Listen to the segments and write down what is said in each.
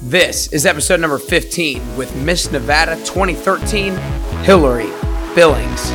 This is episode number 15 with Miss Nevada 2013, Hillary Billings.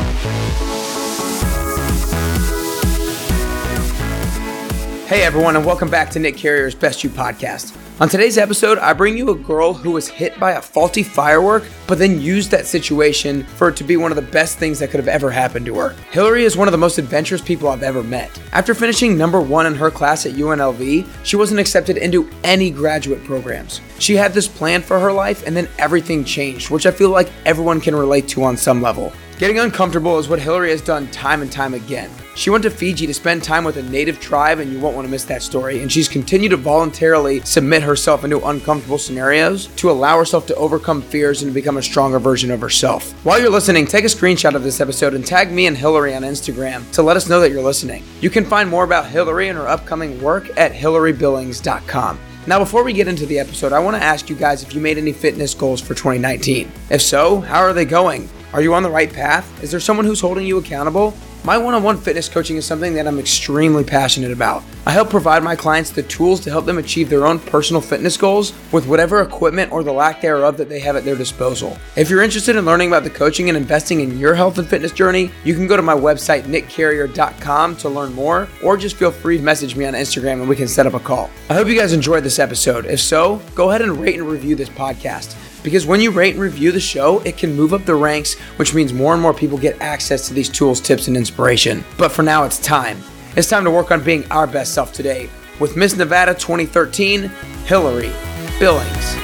Hey everyone, and welcome back to Nick Carrier's Best You podcast. On today's episode, I bring you a girl who was hit by a faulty firework, but then used that situation for it to be one of the best things that could have ever happened to her. Hillary is one of the most adventurous people I've ever met. After finishing number one in her class at UNLV, she wasn't accepted into any graduate programs. She had this plan for her life, and then everything changed, which I feel like everyone can relate to on some level. Getting uncomfortable is what Hillary has done time and time again. She went to Fiji to spend time with a native tribe, and you won't want to miss that story. And she's continued to voluntarily submit herself into uncomfortable scenarios to allow herself to overcome fears and to become a stronger version of herself. While you're listening, take a screenshot of this episode and tag me and Hillary on Instagram to let us know that you're listening. You can find more about Hillary and her upcoming work at HillaryBillings.com. Now, before we get into the episode, I want to ask you guys if you made any fitness goals for 2019. If so, how are they going? Are you on the right path? Is there someone who's holding you accountable? My one on one fitness coaching is something that I'm extremely passionate about. I help provide my clients the tools to help them achieve their own personal fitness goals with whatever equipment or the lack thereof that they have at their disposal. If you're interested in learning about the coaching and investing in your health and fitness journey, you can go to my website, nickcarrier.com, to learn more, or just feel free to message me on Instagram and we can set up a call. I hope you guys enjoyed this episode. If so, go ahead and rate and review this podcast. Because when you rate and review the show, it can move up the ranks, which means more and more people get access to these tools, tips, and inspiration. But for now, it's time. It's time to work on being our best self today with Miss Nevada 2013, Hillary Billings.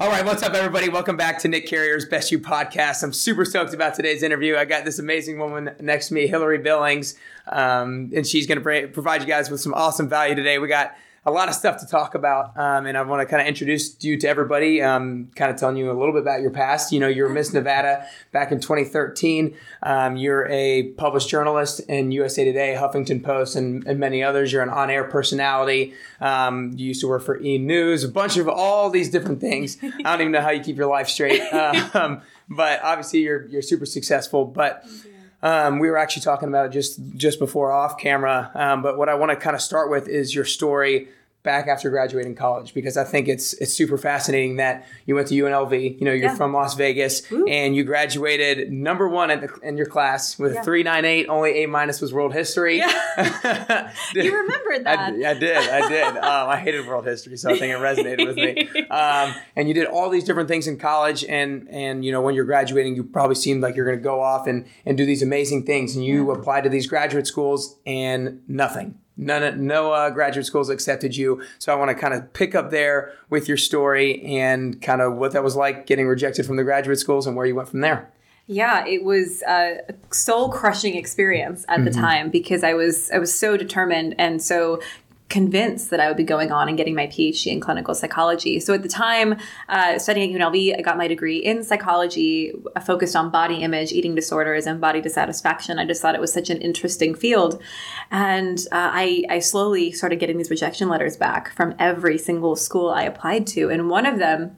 All right, what's up, everybody? Welcome back to Nick Carrier's Best You podcast. I'm super stoked about today's interview. I got this amazing woman next to me, Hillary Billings, um, and she's going to provide you guys with some awesome value today. We got a lot of stuff to talk about, um, and I want to kind of introduce you to everybody, um, kind of telling you a little bit about your past. You know, you're Miss Nevada back in 2013. Um, you're a published journalist in USA Today, Huffington Post, and, and many others. You're an on-air personality. Um, you used to work for E News, a bunch of all these different things. I don't even know how you keep your life straight, um, but obviously you're you're super successful. But um, we were actually talking about it just just before off camera. Um, but what I want to kind of start with is your story back after graduating college because I think it's it's super fascinating that you went to UNLV. You know, you're yeah. from Las Vegas Ooh. and you graduated number one in, the, in your class with yeah. 398. Only A minus was world history. Yeah. you remembered that? I, I did. I did. Um, I hated world history, so I think it resonated with me. Um, and you did all these different things in college, and and you know when you're graduating, you probably seemed like you're going to go off and and do these amazing things, and you applied to these graduate schools and nothing none no uh, graduate schools accepted you so i want to kind of pick up there with your story and kind of what that was like getting rejected from the graduate schools and where you went from there yeah it was a soul crushing experience at mm-hmm. the time because i was i was so determined and so convinced that I would be going on and getting my PhD in clinical psychology. So at the time, uh, studying at UNLV, I got my degree in psychology, focused on body image, eating disorders, and body dissatisfaction. I just thought it was such an interesting field. And uh, I, I slowly started getting these rejection letters back from every single school I applied to. And one of them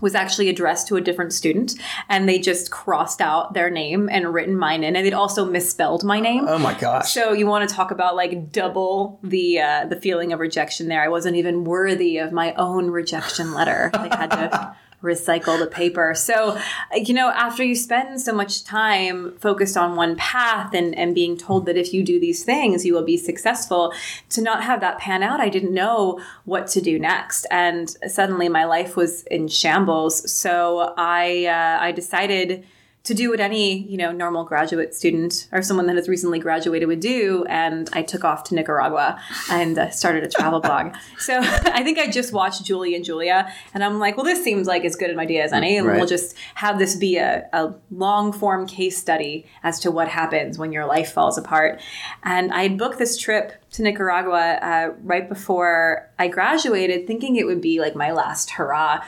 was actually addressed to a different student and they just crossed out their name and written mine in and they'd also misspelled my name. Oh my gosh. So you want to talk about like double the uh, the feeling of rejection there. I wasn't even worthy of my own rejection letter. They had to recycle the paper. So, you know, after you spend so much time focused on one path and, and being told that if you do these things, you will be successful, to not have that pan out, I didn't know what to do next. And suddenly my life was in shambles. So I, uh, I decided to do what any you know normal graduate student or someone that has recently graduated would do and i took off to nicaragua and uh, started a travel blog. So i think i just watched julie and julia and i'm like well this seems like as good an idea as any and right. we'll just have this be a, a long form case study as to what happens when your life falls apart. And i had booked this trip to nicaragua uh, right before i graduated thinking it would be like my last hurrah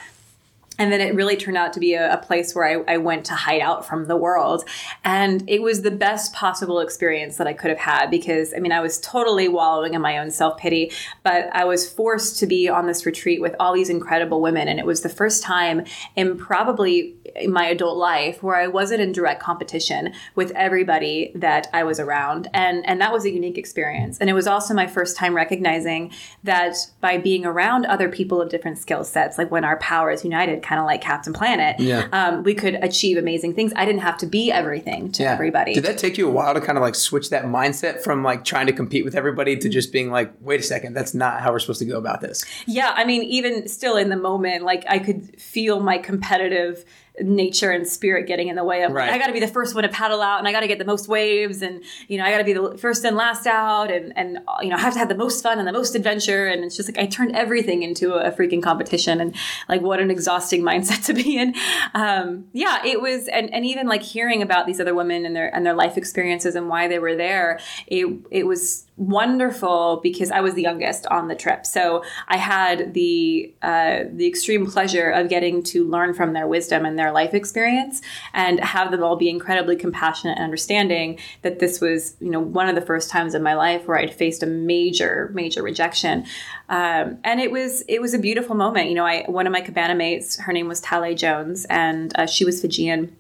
and then it really turned out to be a, a place where I, I, went to hide out from the world. And it was the best possible experience that I could have had because, I mean, I was totally wallowing in my own self pity, but I was forced to be on this retreat with all these incredible women. And it was the first time in probably in my adult life where I wasn't in direct competition with everybody that I was around. And, and that was a unique experience. And it was also my first time recognizing that by being around other people of different skill sets, like when our powers united, kind of like Captain Planet, yeah. um, we could achieve amazing things. I didn't have to be everything to yeah. everybody. Did that take you a while to kind of like switch that mindset from like trying to compete with everybody to just being like, wait a second, that's not how we're supposed to go about this? Yeah. I mean, even still in the moment, like I could feel my competitive nature and spirit getting in the way of right. I got to be the first one to paddle out and I got to get the most waves and you know I got to be the first and last out and and you know I have to have the most fun and the most adventure and it's just like I turned everything into a freaking competition and like what an exhausting mindset to be in um, yeah it was and, and even like hearing about these other women and their and their life experiences and why they were there it it was wonderful because I was the youngest on the trip. So I had the uh, the extreme pleasure of getting to learn from their wisdom and their life experience, and have them all be incredibly compassionate and understanding that this was you know one of the first times in my life where I'd faced a major major rejection, um, and it was it was a beautiful moment. You know, I one of my cabana mates, her name was Tale Jones, and uh, she was Fijian.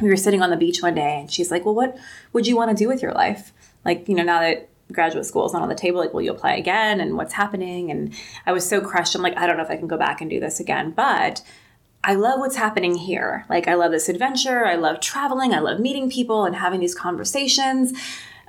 We were sitting on the beach one day, and she's like, "Well, what would you want to do with your life?" Like, you know, now that graduate school is not on the table like will you apply again and what's happening and i was so crushed i'm like i don't know if i can go back and do this again but i love what's happening here like i love this adventure i love traveling i love meeting people and having these conversations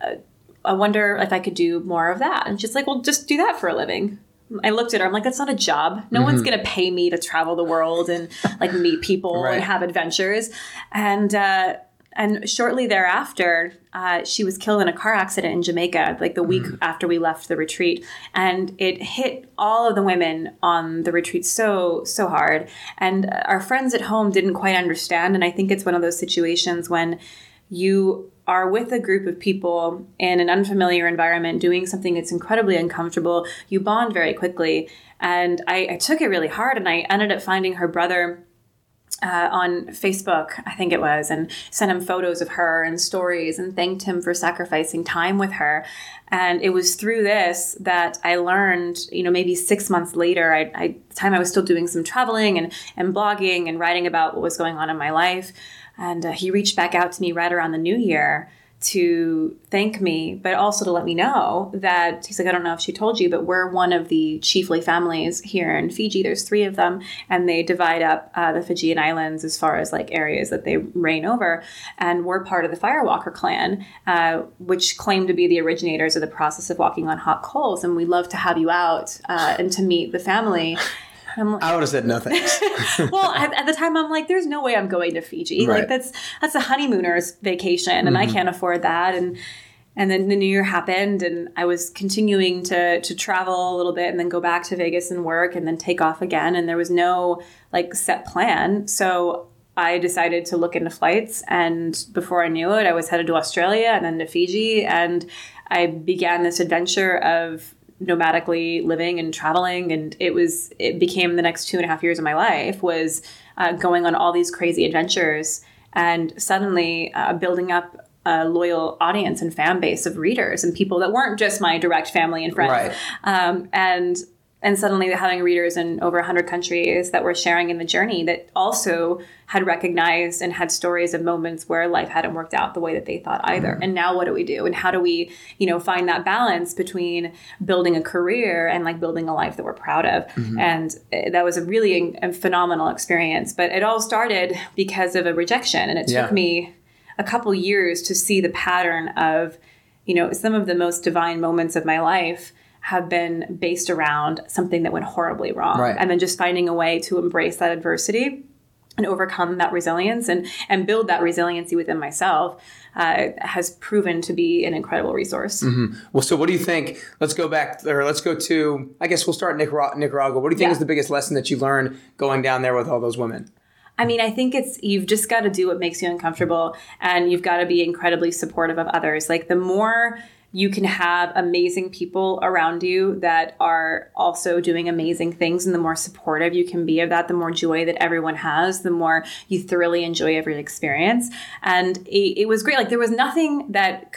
uh, i wonder if i could do more of that and she's like well just do that for a living I looked at her. I'm like, that's not a job. No mm-hmm. one's gonna pay me to travel the world and like meet people right. and have adventures. And uh, and shortly thereafter, uh, she was killed in a car accident in Jamaica, like the week mm. after we left the retreat. And it hit all of the women on the retreat so, so hard. And our friends at home didn't quite understand. And I think it's one of those situations when you are with a group of people in an unfamiliar environment doing something that's incredibly uncomfortable, you bond very quickly. And I, I took it really hard, and I ended up finding her brother uh, on Facebook, I think it was, and sent him photos of her and stories and thanked him for sacrificing time with her. And it was through this that I learned, you know, maybe six months later, I, I time I was still doing some traveling and, and blogging and writing about what was going on in my life. And uh, he reached back out to me right around the new year to thank me, but also to let me know that he's like, I don't know if she told you, but we're one of the chiefly families here in Fiji. There's three of them, and they divide up uh, the Fijian islands as far as like areas that they reign over. And we're part of the Firewalker clan, uh, which claim to be the originators of the process of walking on hot coals. And we'd love to have you out uh, and to meet the family. Like, I would have said no thanks. well, at, at, the time, I'm like, there's no way I'm going to Fiji. Right. Like that's that's a honeymooner's vacation, and mm-hmm. I can't afford that. And and then the new year happened, and I was continuing to to travel a little bit, and then go back to Vegas and work, and then take off again. And there was no like set plan, so I decided to look into flights, and before I knew it, I was headed to Australia and then to Fiji, and I began this adventure of nomadically living and traveling and it was it became the next two and a half years of my life was uh, going on all these crazy adventures and suddenly uh, building up a loyal audience and fan base of readers and people that weren't just my direct family and friends right. um, and and suddenly having readers in over 100 countries that were sharing in the journey that also had recognized and had stories of moments where life hadn't worked out the way that they thought either mm-hmm. and now what do we do and how do we you know find that balance between building a career and like building a life that we're proud of mm-hmm. and eh, that was a really a phenomenal experience but it all started because of a rejection and it took yeah. me a couple years to see the pattern of you know some of the most divine moments of my life have been based around something that went horribly wrong right. and then just finding a way to embrace that adversity and overcome that resilience and and build that resiliency within myself uh, has proven to be an incredible resource. Mm-hmm. Well, so what do you think? Let's go back or let's go to I guess we'll start Nicaragua. Nicaragua. What do you think yeah. is the biggest lesson that you learned going down there with all those women? I mean, I think it's you've just got to do what makes you uncomfortable and you've got to be incredibly supportive of others. Like the more you can have amazing people around you that are also doing amazing things. And the more supportive you can be of that, the more joy that everyone has, the more you thoroughly enjoy every experience. And it, it was great. Like there was nothing that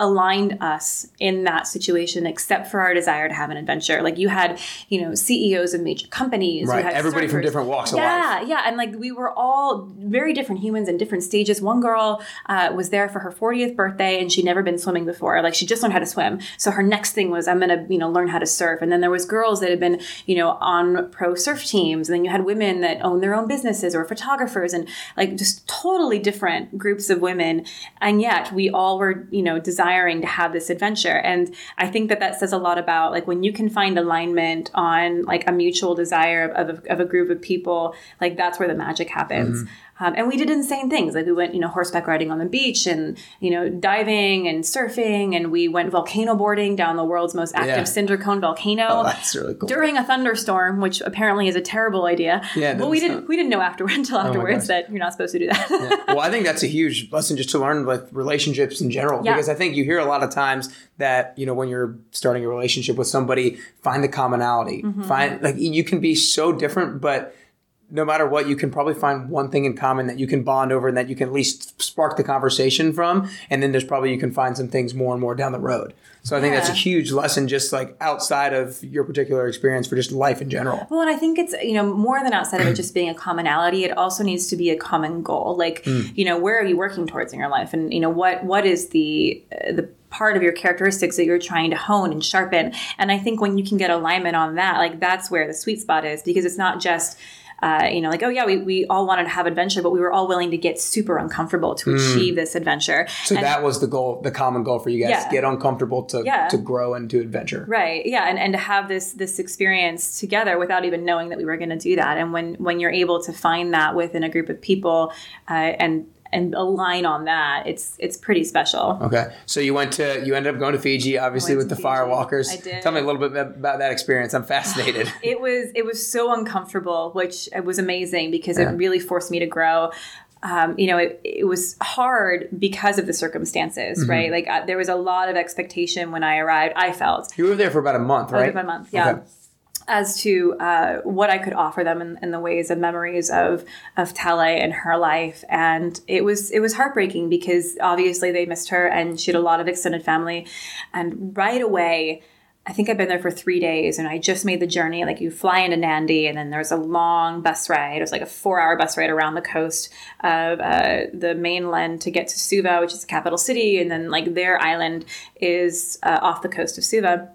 aligned us in that situation except for our desire to have an adventure. Like you had you know ceos of major companies right everybody surfers. from different walks of yeah, life. yeah and like we were all very different humans in different stages. One girl uh, was there for her 40th birthday and she'd never been swimming before. Like she just learned how to swim. So her next thing was i'm gonna you know learn how to surf. And then there was girls that had been you know on pro surf teams and then you had women that own their own businesses or photographers and like just totally different groups of women. And yet we all were you know designed desiring to have this adventure. And I think that that says a lot about like when you can find alignment on like a mutual desire of, of, of a group of people, like that's where the magic happens. Mm-hmm. Um, and we did insane things. Like we went, you know, horseback riding on the beach and, you know, diving and surfing. And we went volcano boarding down the world's most active yeah. cinder cone volcano. Oh, that's really cool. During a thunderstorm, which apparently is a terrible idea. Yeah. But we didn't, we didn't know after, until oh afterwards oh that you're not supposed to do that. yeah. Well, I think that's a huge lesson just to learn with relationships in general. Yeah. Because I think you hear a lot of times that, you know, when you're starting a relationship with somebody, find the commonality. Mm-hmm. Find, like, you can be so different, but no matter what, you can probably find one thing in common that you can bond over and that you can at least spark the conversation from. And then there's probably you can find some things more and more down the road. So I think yeah. that's a huge lesson, just like outside of your particular experience for just life in general. Well, and I think it's you know more than outside of it just being a commonality. It also needs to be a common goal. Like mm. you know where are you working towards in your life, and you know what what is the uh, the part of your characteristics that you're trying to hone and sharpen. And I think when you can get alignment on that, like that's where the sweet spot is because it's not just uh, you know, like, oh yeah, we, we all wanted to have adventure, but we were all willing to get super uncomfortable to mm. achieve this adventure. So and, that was the goal, the common goal for you guys: yeah. get uncomfortable to yeah. to grow into adventure. Right. Yeah, and and to have this this experience together without even knowing that we were going to do that. And when when you're able to find that within a group of people, uh, and and align on that, it's it's pretty special. Okay, so you went to you ended up going to Fiji, obviously with the Fiji. Firewalkers. I did. Tell me a little bit about that experience. I'm fascinated. it was it was so uncomfortable, which was amazing because yeah. it really forced me to grow. Um, you know, it, it was hard because of the circumstances, mm-hmm. right? Like there was a lot of expectation when I arrived. I felt you were there for about a month, right? About a month, yeah. Okay as to uh, what I could offer them in, in, the ways of memories of of Tale and her life, and it was it was heartbreaking because obviously they missed her, and she had a lot of extended family, and right away. I think I've been there for three days and I just made the journey. Like you fly into Nadi and then there's a long bus ride. It was like a four hour bus ride around the coast of uh, the mainland to get to Suva, which is the capital city. And then like their island is uh, off the coast of Suva.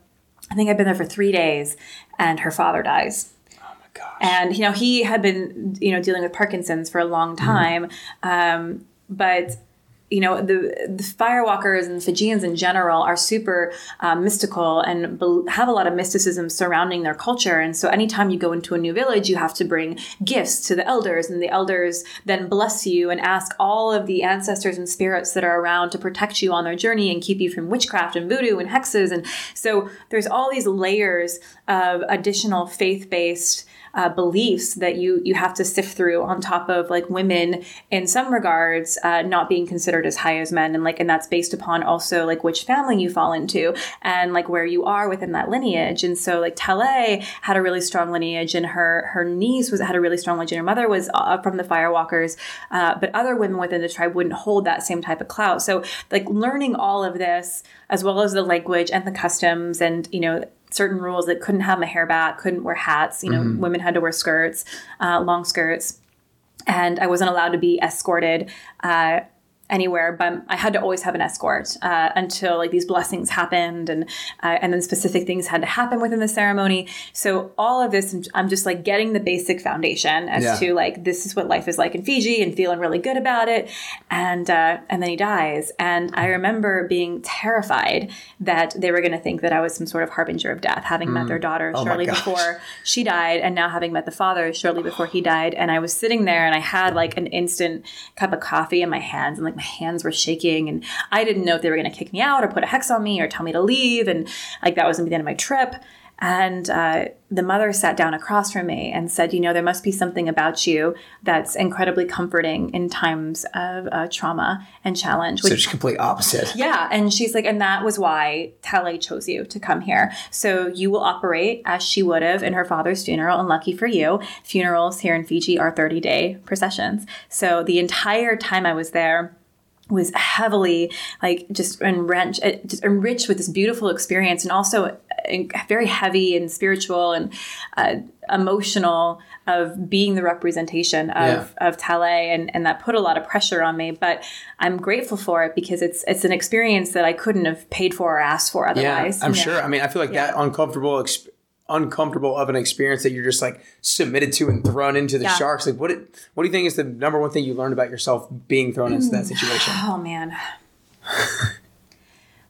I think I've been there for three days and her father dies. Oh my gosh. And, you know, he had been, you know, dealing with Parkinson's for a long mm-hmm. time. Mm-hmm. Um, but you know the the firewalkers and Fijians in general are super um, mystical and be- have a lot of mysticism surrounding their culture. And so anytime you go into a new village, you have to bring gifts to the elders, and the elders then bless you and ask all of the ancestors and spirits that are around to protect you on their journey and keep you from witchcraft and voodoo and hexes. And so there's all these layers of additional faith based uh, beliefs that you you have to sift through on top of like women in some regards uh, not being considered as high as men and like and that's based upon also like which family you fall into and like where you are within that lineage. And so like Tale had a really strong lineage and her her niece was had a really strong lineage and her mother was uh, from the firewalkers uh, but other women within the tribe wouldn't hold that same type of clout. So like learning all of this as well as the language and the customs and you know certain rules that couldn't have my hair back, couldn't wear hats. You know, mm-hmm. women had to wear skirts, uh, long skirts, and I wasn't allowed to be escorted. Uh, anywhere, but I had to always have an escort uh, until like these blessings happened, and uh, and then specific things had to happen within the ceremony. So all of this, I'm just like getting the basic foundation as yeah. to like this is what life is like in Fiji, and feeling really good about it. And uh, and then he dies, and I remember being terrified that they were going to think that I was some sort of harbinger of death, having mm. met their daughter oh shortly before she died, and now having met the father shortly before he died. And I was sitting there, and I had like an instant cup of coffee in my hands, and like my hands were shaking and I didn't know if they were going to kick me out or put a hex on me or tell me to leave. And like that was going to be the end of my trip. And uh, the mother sat down across from me and said, You know, there must be something about you that's incredibly comforting in times of uh, trauma and challenge. So it's complete opposite. Yeah. And she's like, And that was why Tale chose you to come here. So you will operate as she would have in her father's funeral. And lucky for you, funerals here in Fiji are 30 day processions. So the entire time I was there, was heavily like just enriched, just enriched with this beautiful experience and also uh, very heavy and spiritual and uh, emotional of being the representation of, yeah. of Tale and, and that put a lot of pressure on me but I'm grateful for it because it's it's an experience that I couldn't have paid for or asked for otherwise. Yeah, I'm yeah. sure. I mean I feel like yeah. that uncomfortable experience uncomfortable of an experience that you're just like submitted to and thrown into the yeah. sharks? Like what it, what do you think is the number one thing you learned about yourself being thrown into that situation? Oh man.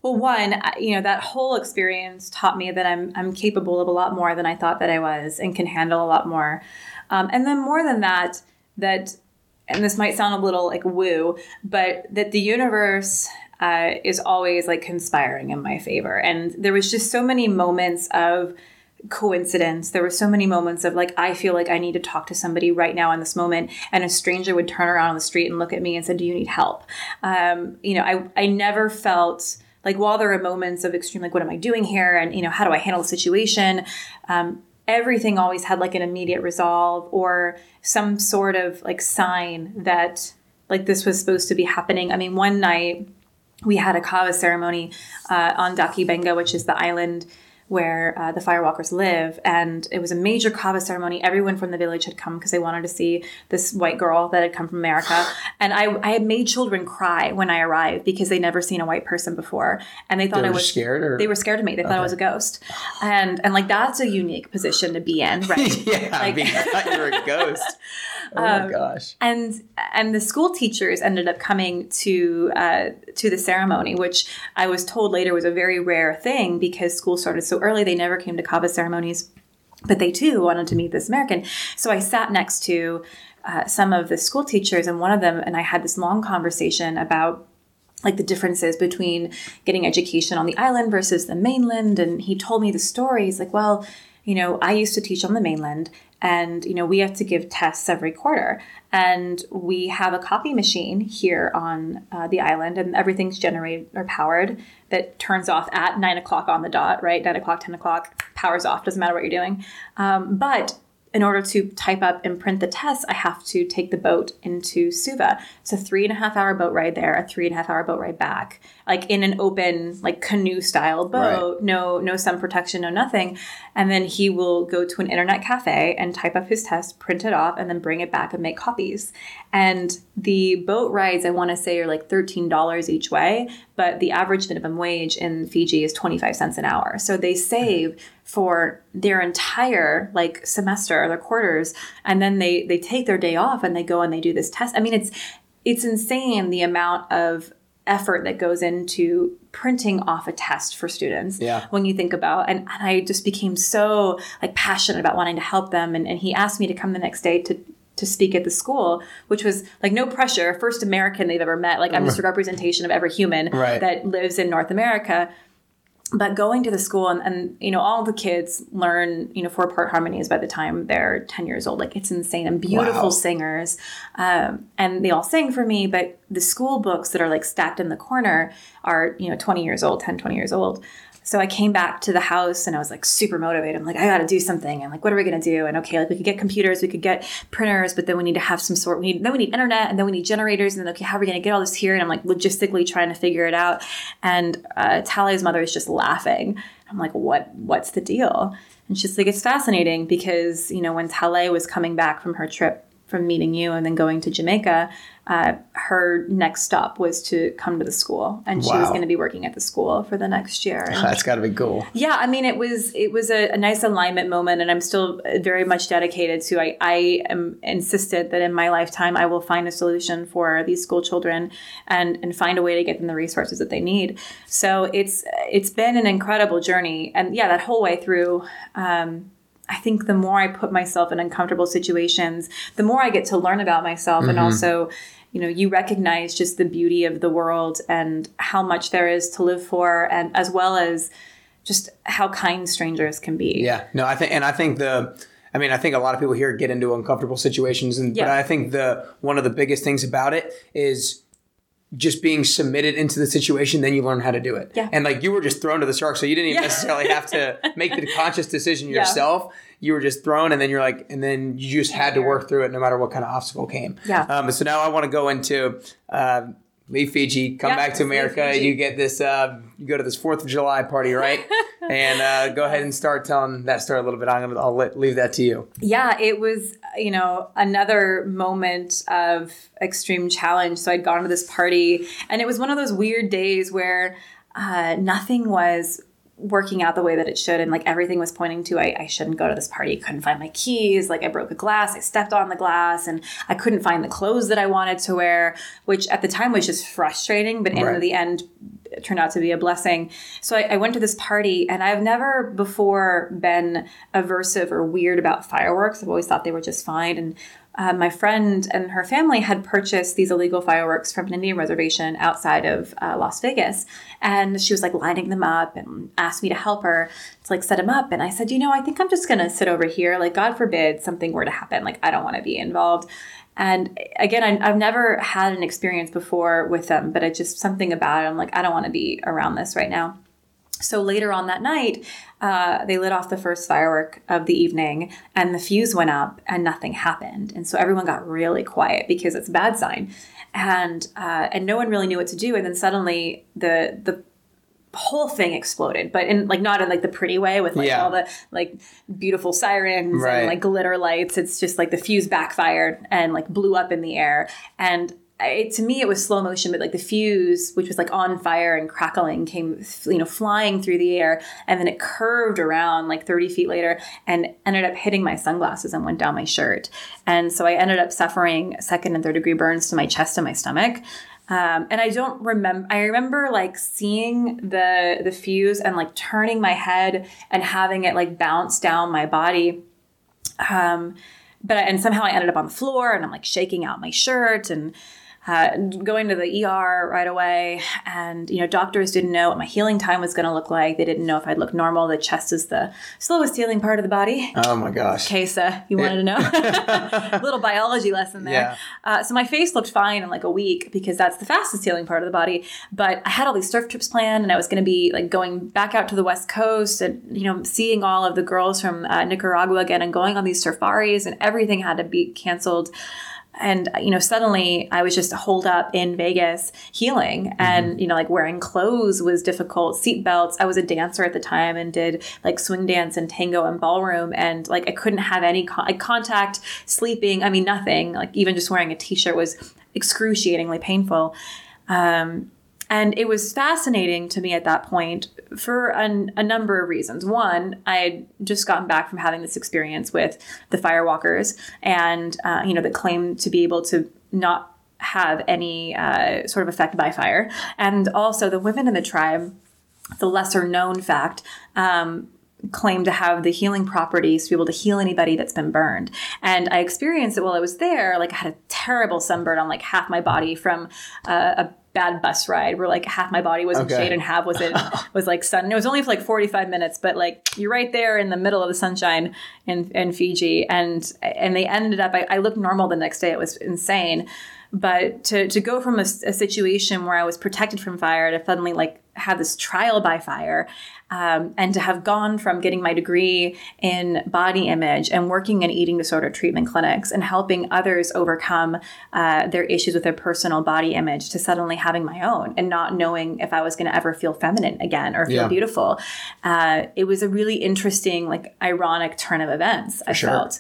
Well one you know that whole experience taught me that i'm i'm capable of a lot more than i thought that i was and can handle a lot more. Um, and then more than that that and this might sound a little like woo but that the universe uh, is always like conspiring in my favor. And there was just so many moments of coincidence. There were so many moments of like, I feel like I need to talk to somebody right now in this moment. And a stranger would turn around on the street and look at me and said, Do you need help? Um, you know, I, I never felt like while there are moments of extreme, like, what am I doing here? And, you know, how do I handle the situation? Um, everything always had like an immediate resolve or some sort of like sign that like this was supposed to be happening. I mean, one night we had a kava ceremony uh, on Daki Benga, which is the island where uh, the firewalkers live. And it was a major kava ceremony. Everyone from the village had come because they wanted to see this white girl that had come from America. And I, I had made children cry when I arrived because they'd never seen a white person before. And they thought they I was scared or? They were scared of me. They thought I was a ghost. And and like that's a unique position to be in, right? yeah, like, I mean, I thought you were a ghost. Oh my um, gosh! And and the school teachers ended up coming to uh, to the ceremony, which I was told later was a very rare thing because school started so early. They never came to kava ceremonies, but they too wanted to meet this American. So I sat next to uh, some of the school teachers, and one of them and I had this long conversation about like the differences between getting education on the island versus the mainland. And he told me the stories like, well, you know, I used to teach on the mainland and you know we have to give tests every quarter. And we have a copy machine here on uh, the island and everything's generated or powered that turns off at 9 o'clock on the dot right? 9 o'clock 10 o'clock powers off doesn't matter what you're doing. Um, but in order to type up and print the tests, I have to take the boat into Suva. It's a three and a half hour boat ride there, a three and a half hour boat ride back, like in an open, like canoe style boat, right. no no sun protection, no nothing. And then he will go to an internet cafe and type up his test, print it off, and then bring it back and make copies. And the boat rides, I want to say, are like thirteen dollars each way, but the average minimum wage in Fiji is twenty five cents an hour. So they mm-hmm. save for their entire like semester or their quarters and then they they take their day off and they go and they do this test i mean it's it's insane the amount of effort that goes into printing off a test for students yeah. when you think about and, and i just became so like passionate about wanting to help them and, and he asked me to come the next day to to speak at the school, which was like no pressure, first American they've ever met. Like I'm just a representation of every human right. that lives in North America but going to the school and, and you know all the kids learn you know four part harmonies by the time they're 10 years old. Like it's insane. And beautiful wow. singers um, and they all sing for me but the school books that are like stacked in the corner are you know 20 years old 10 20 years old so I came back to the house and I was like super motivated. I'm like, I got to do something. And like, what are we going to do? And okay, like we could get computers, we could get printers, but then we need to have some sort. We need then we need internet, and then we need generators, and then okay, how are we going to get all this here? And I'm like logistically trying to figure it out. And uh, Tale's mother is just laughing. I'm like, what? What's the deal? And she's like, it's fascinating because you know when Tale was coming back from her trip from meeting you and then going to Jamaica, uh, her next stop was to come to the school, and wow. she was going to be working at the school for the next year. And That's got to be cool. Yeah, I mean, it was it was a, a, nice alignment moment, and I'm still very much dedicated to. I I am insisted that in my lifetime I will find a solution for these school children, and and find a way to get them the resources that they need. So it's it's been an incredible journey, and yeah, that whole way through. Um, I think the more I put myself in uncomfortable situations, the more I get to learn about myself mm-hmm. and also you know you recognize just the beauty of the world and how much there is to live for and as well as just how kind strangers can be. Yeah, no, I think, and I think the, I mean, I think a lot of people here get into uncomfortable situations, and Yeah. but I think the one of the biggest things about it is just being submitted into the situation. Then you learn how to do it. Yeah. and like you were just thrown to the shark, so you didn't even Yeah. necessarily have to make the conscious decision Yeah. yourself. You were just thrown, and then you're like, and then you just had to work through it, no matter what kind of obstacle came. Yeah. Um, so now I want to go into. Uh, Leave Fiji, come Yeah, back to America. You get this. Uh, you go to this Fourth of July party, right? and uh, go ahead and start telling that story a little bit. I'm gonna, I'll let, leave that to you. yeah, it was, you know, another moment of extreme challenge. So I'd gone to this party, and it was one of those weird days where uh, nothing was working out the way that it should. And like everything was pointing to, I, I shouldn't go to this party. Couldn't find my keys. Like I broke a glass. I stepped on the glass, and I couldn't find the clothes that I wanted to wear, which at the time was just frustrating. But in the end, it turned out to be a blessing. So I, I went to this party, and I've never before been aversive or weird about fireworks. I've always thought they were just fine. And uh, my friend and her family had purchased these illegal fireworks from an Indian reservation outside of uh, Las Vegas, and she was like lining them up and asked me to help her to like set them up. And I said, you know, I think I'm just gonna sit over here. Like, God forbid something were to happen. Like, I don't want to be involved. And again, I, I've never had an experience before with them, but it's just something about it. I'm like, I don't want to be around this right now. So later on that night, uh, they lit off the first firework of the evening, and the fuse went up, and nothing happened. And so everyone got really quiet because it's a bad sign, and uh, and no one really knew what to do. And then suddenly the the whole thing exploded, but in like not in like the pretty way with like Yeah. all the like beautiful sirens Right. and like glitter lights. It's just like the fuse backfired and like blew up in the air. And it, to me, it was slow motion, but like the fuse, which was like on fire and crackling, came you know flying through the air, and then it curved around like 30 feet later and ended up hitting my sunglasses and went down my shirt. And so I ended up suffering second and third degree burns to my chest and my stomach. Um, and I don't remember. I remember like seeing the the fuse and like turning my head and having it like bounce down my body. Um, but and somehow I ended up on the floor and I'm like shaking out my shirt and uh, going to the ER right away. And you know, doctors didn't know what my healing time was going to look like. They didn't know if I'd look normal. The chest is the slowest healing part of the body. Oh my gosh. In case uh, you wanted to know, a little biology lesson there. Yeah. Uh, so my face looked fine in like a week because that's the fastest healing part of the body. But I had all these surf trips planned, and I was going to be like going back out to the west coast and you know seeing all of the girls from uh, Nicaragua again and going on these safaris, and everything had to be canceled. And you know, suddenly I was just holed up in Vegas healing, and you know, like wearing clothes was difficult. Seat belts. I was a dancer at the time and did like swing dance and tango and ballroom, and like I couldn't have any con- like, contact, sleeping. I mean, nothing. Like even just wearing a t-shirt was excruciatingly painful. Um, and it was fascinating to me at that point for an, a number of reasons. One, I had just gotten back from having this experience with the firewalkers, and uh, you know, that claim to be able to not have any uh, sort of effect by fire, and also the women in the tribe. The lesser known fact um, claim to have the healing properties to be able to heal anybody that's been burned. And I experienced it while I was there. Like I had a terrible sunburn on like half my body from uh, a bad bus ride where like half my body was in shade and half was in was like sun. And it was only for like 45 minutes, but like you're right there in the middle of the sunshine in, in Fiji. And and they ended up I, I looked normal the next day. It was insane. But to, to go from a situation where I was protected from fire to suddenly like have this trial by fire, um, and to have gone from getting my degree in body image and working in eating disorder treatment clinics and helping others overcome uh, their issues with their personal body image to suddenly having my own and not knowing if I was going to ever feel feminine again or feel Yeah. beautiful, uh, it was a really interesting, like ironic turn of events. I sure. felt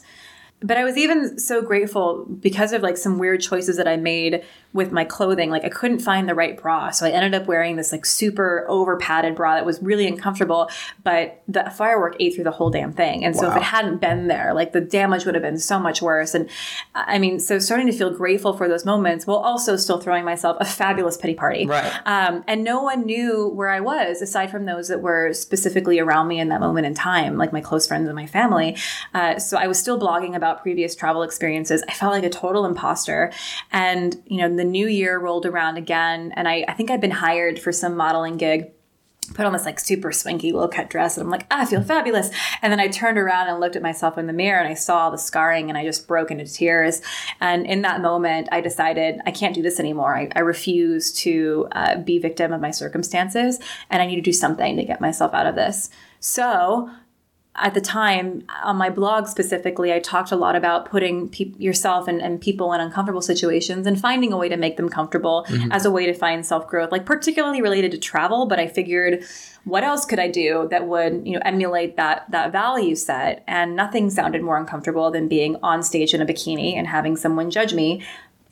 but I was even so grateful because of like some weird choices that I made with my clothing. Like I couldn't find the right bra, so I ended up wearing this like super over padded bra that was really uncomfortable. But the firework ate through the whole damn thing, and so if it hadn't been there, like the damage would have been so much worse. And I mean, so starting to feel grateful for those moments while also still throwing myself a fabulous pity party. Right. Um, and no one knew where I was aside from those that were specifically around me in that moment in time, like my close friends and my family. Uh, so I was still blogging about previous travel experiences. I felt like a total imposter. And, you know, the new year rolled around again, and I, I think I'd been hired for some modeling gig put on this like super swanky low cut dress and I'm like, ah, I feel fabulous. And then I turned around and looked at myself in the mirror and I saw all the scarring and I just broke into tears. And in that moment, I decided I can't do this anymore. I, I refuse to uh, be victim of my circumstances and I need to do something to get myself out of this. So at the time on my blog specifically i talked a lot about putting pe- yourself and, and, people in uncomfortable situations and finding a way to make them comfortable mm-hmm. as a way to find self-growth like particularly related to travel but i figured what else could i do that would you know emulate that that value set and nothing sounded more uncomfortable than being on stage in a bikini and having someone judge me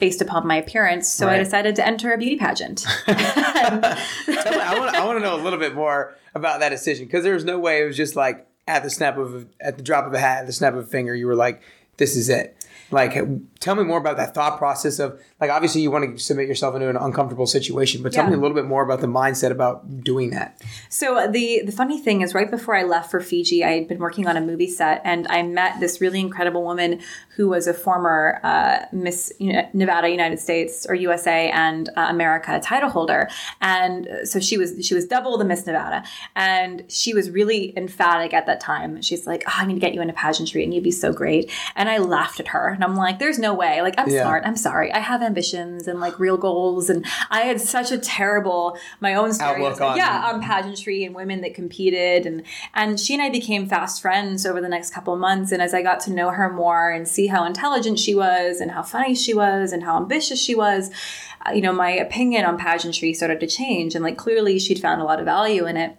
based upon my appearance. So right. I decided to enter a beauty pageant. me, I want I want to know a little bit more about that decision because there was no way it was just like at the snap of at the drop of a hat, at the snap of a finger, you were like, "This is it." Like, tell me more about that thought process of like, obviously, you want to submit yourself into an uncomfortable situation, but tell yeah. me a little bit more about the mindset about doing that. So uh, the the funny thing is, right before I left for Fiji, I had been working on a movie set, and I met this really incredible woman who was a former uh, Miss Nevada, United States or USA and uh, America title holder, and so she was she was double the Miss Nevada, and she was really emphatic at that time. She's like, oh, "I need to get you into pageantry, and you'd be so great," and I laughed at her and I'm like, there's no way. Like, I'm yeah. smart. I'm sorry. I have ambitions and like real goals. And I had such a terrible, my own story. on, yeah, on pageantry and women that competed. And, and she and I became fast friends over the next couple months. And as I got to know her more and see how intelligent she was and how funny she was and how ambitious she was, uh, you know, my opinion on pageantry started to change. And like, clearly she'd found a lot of value in it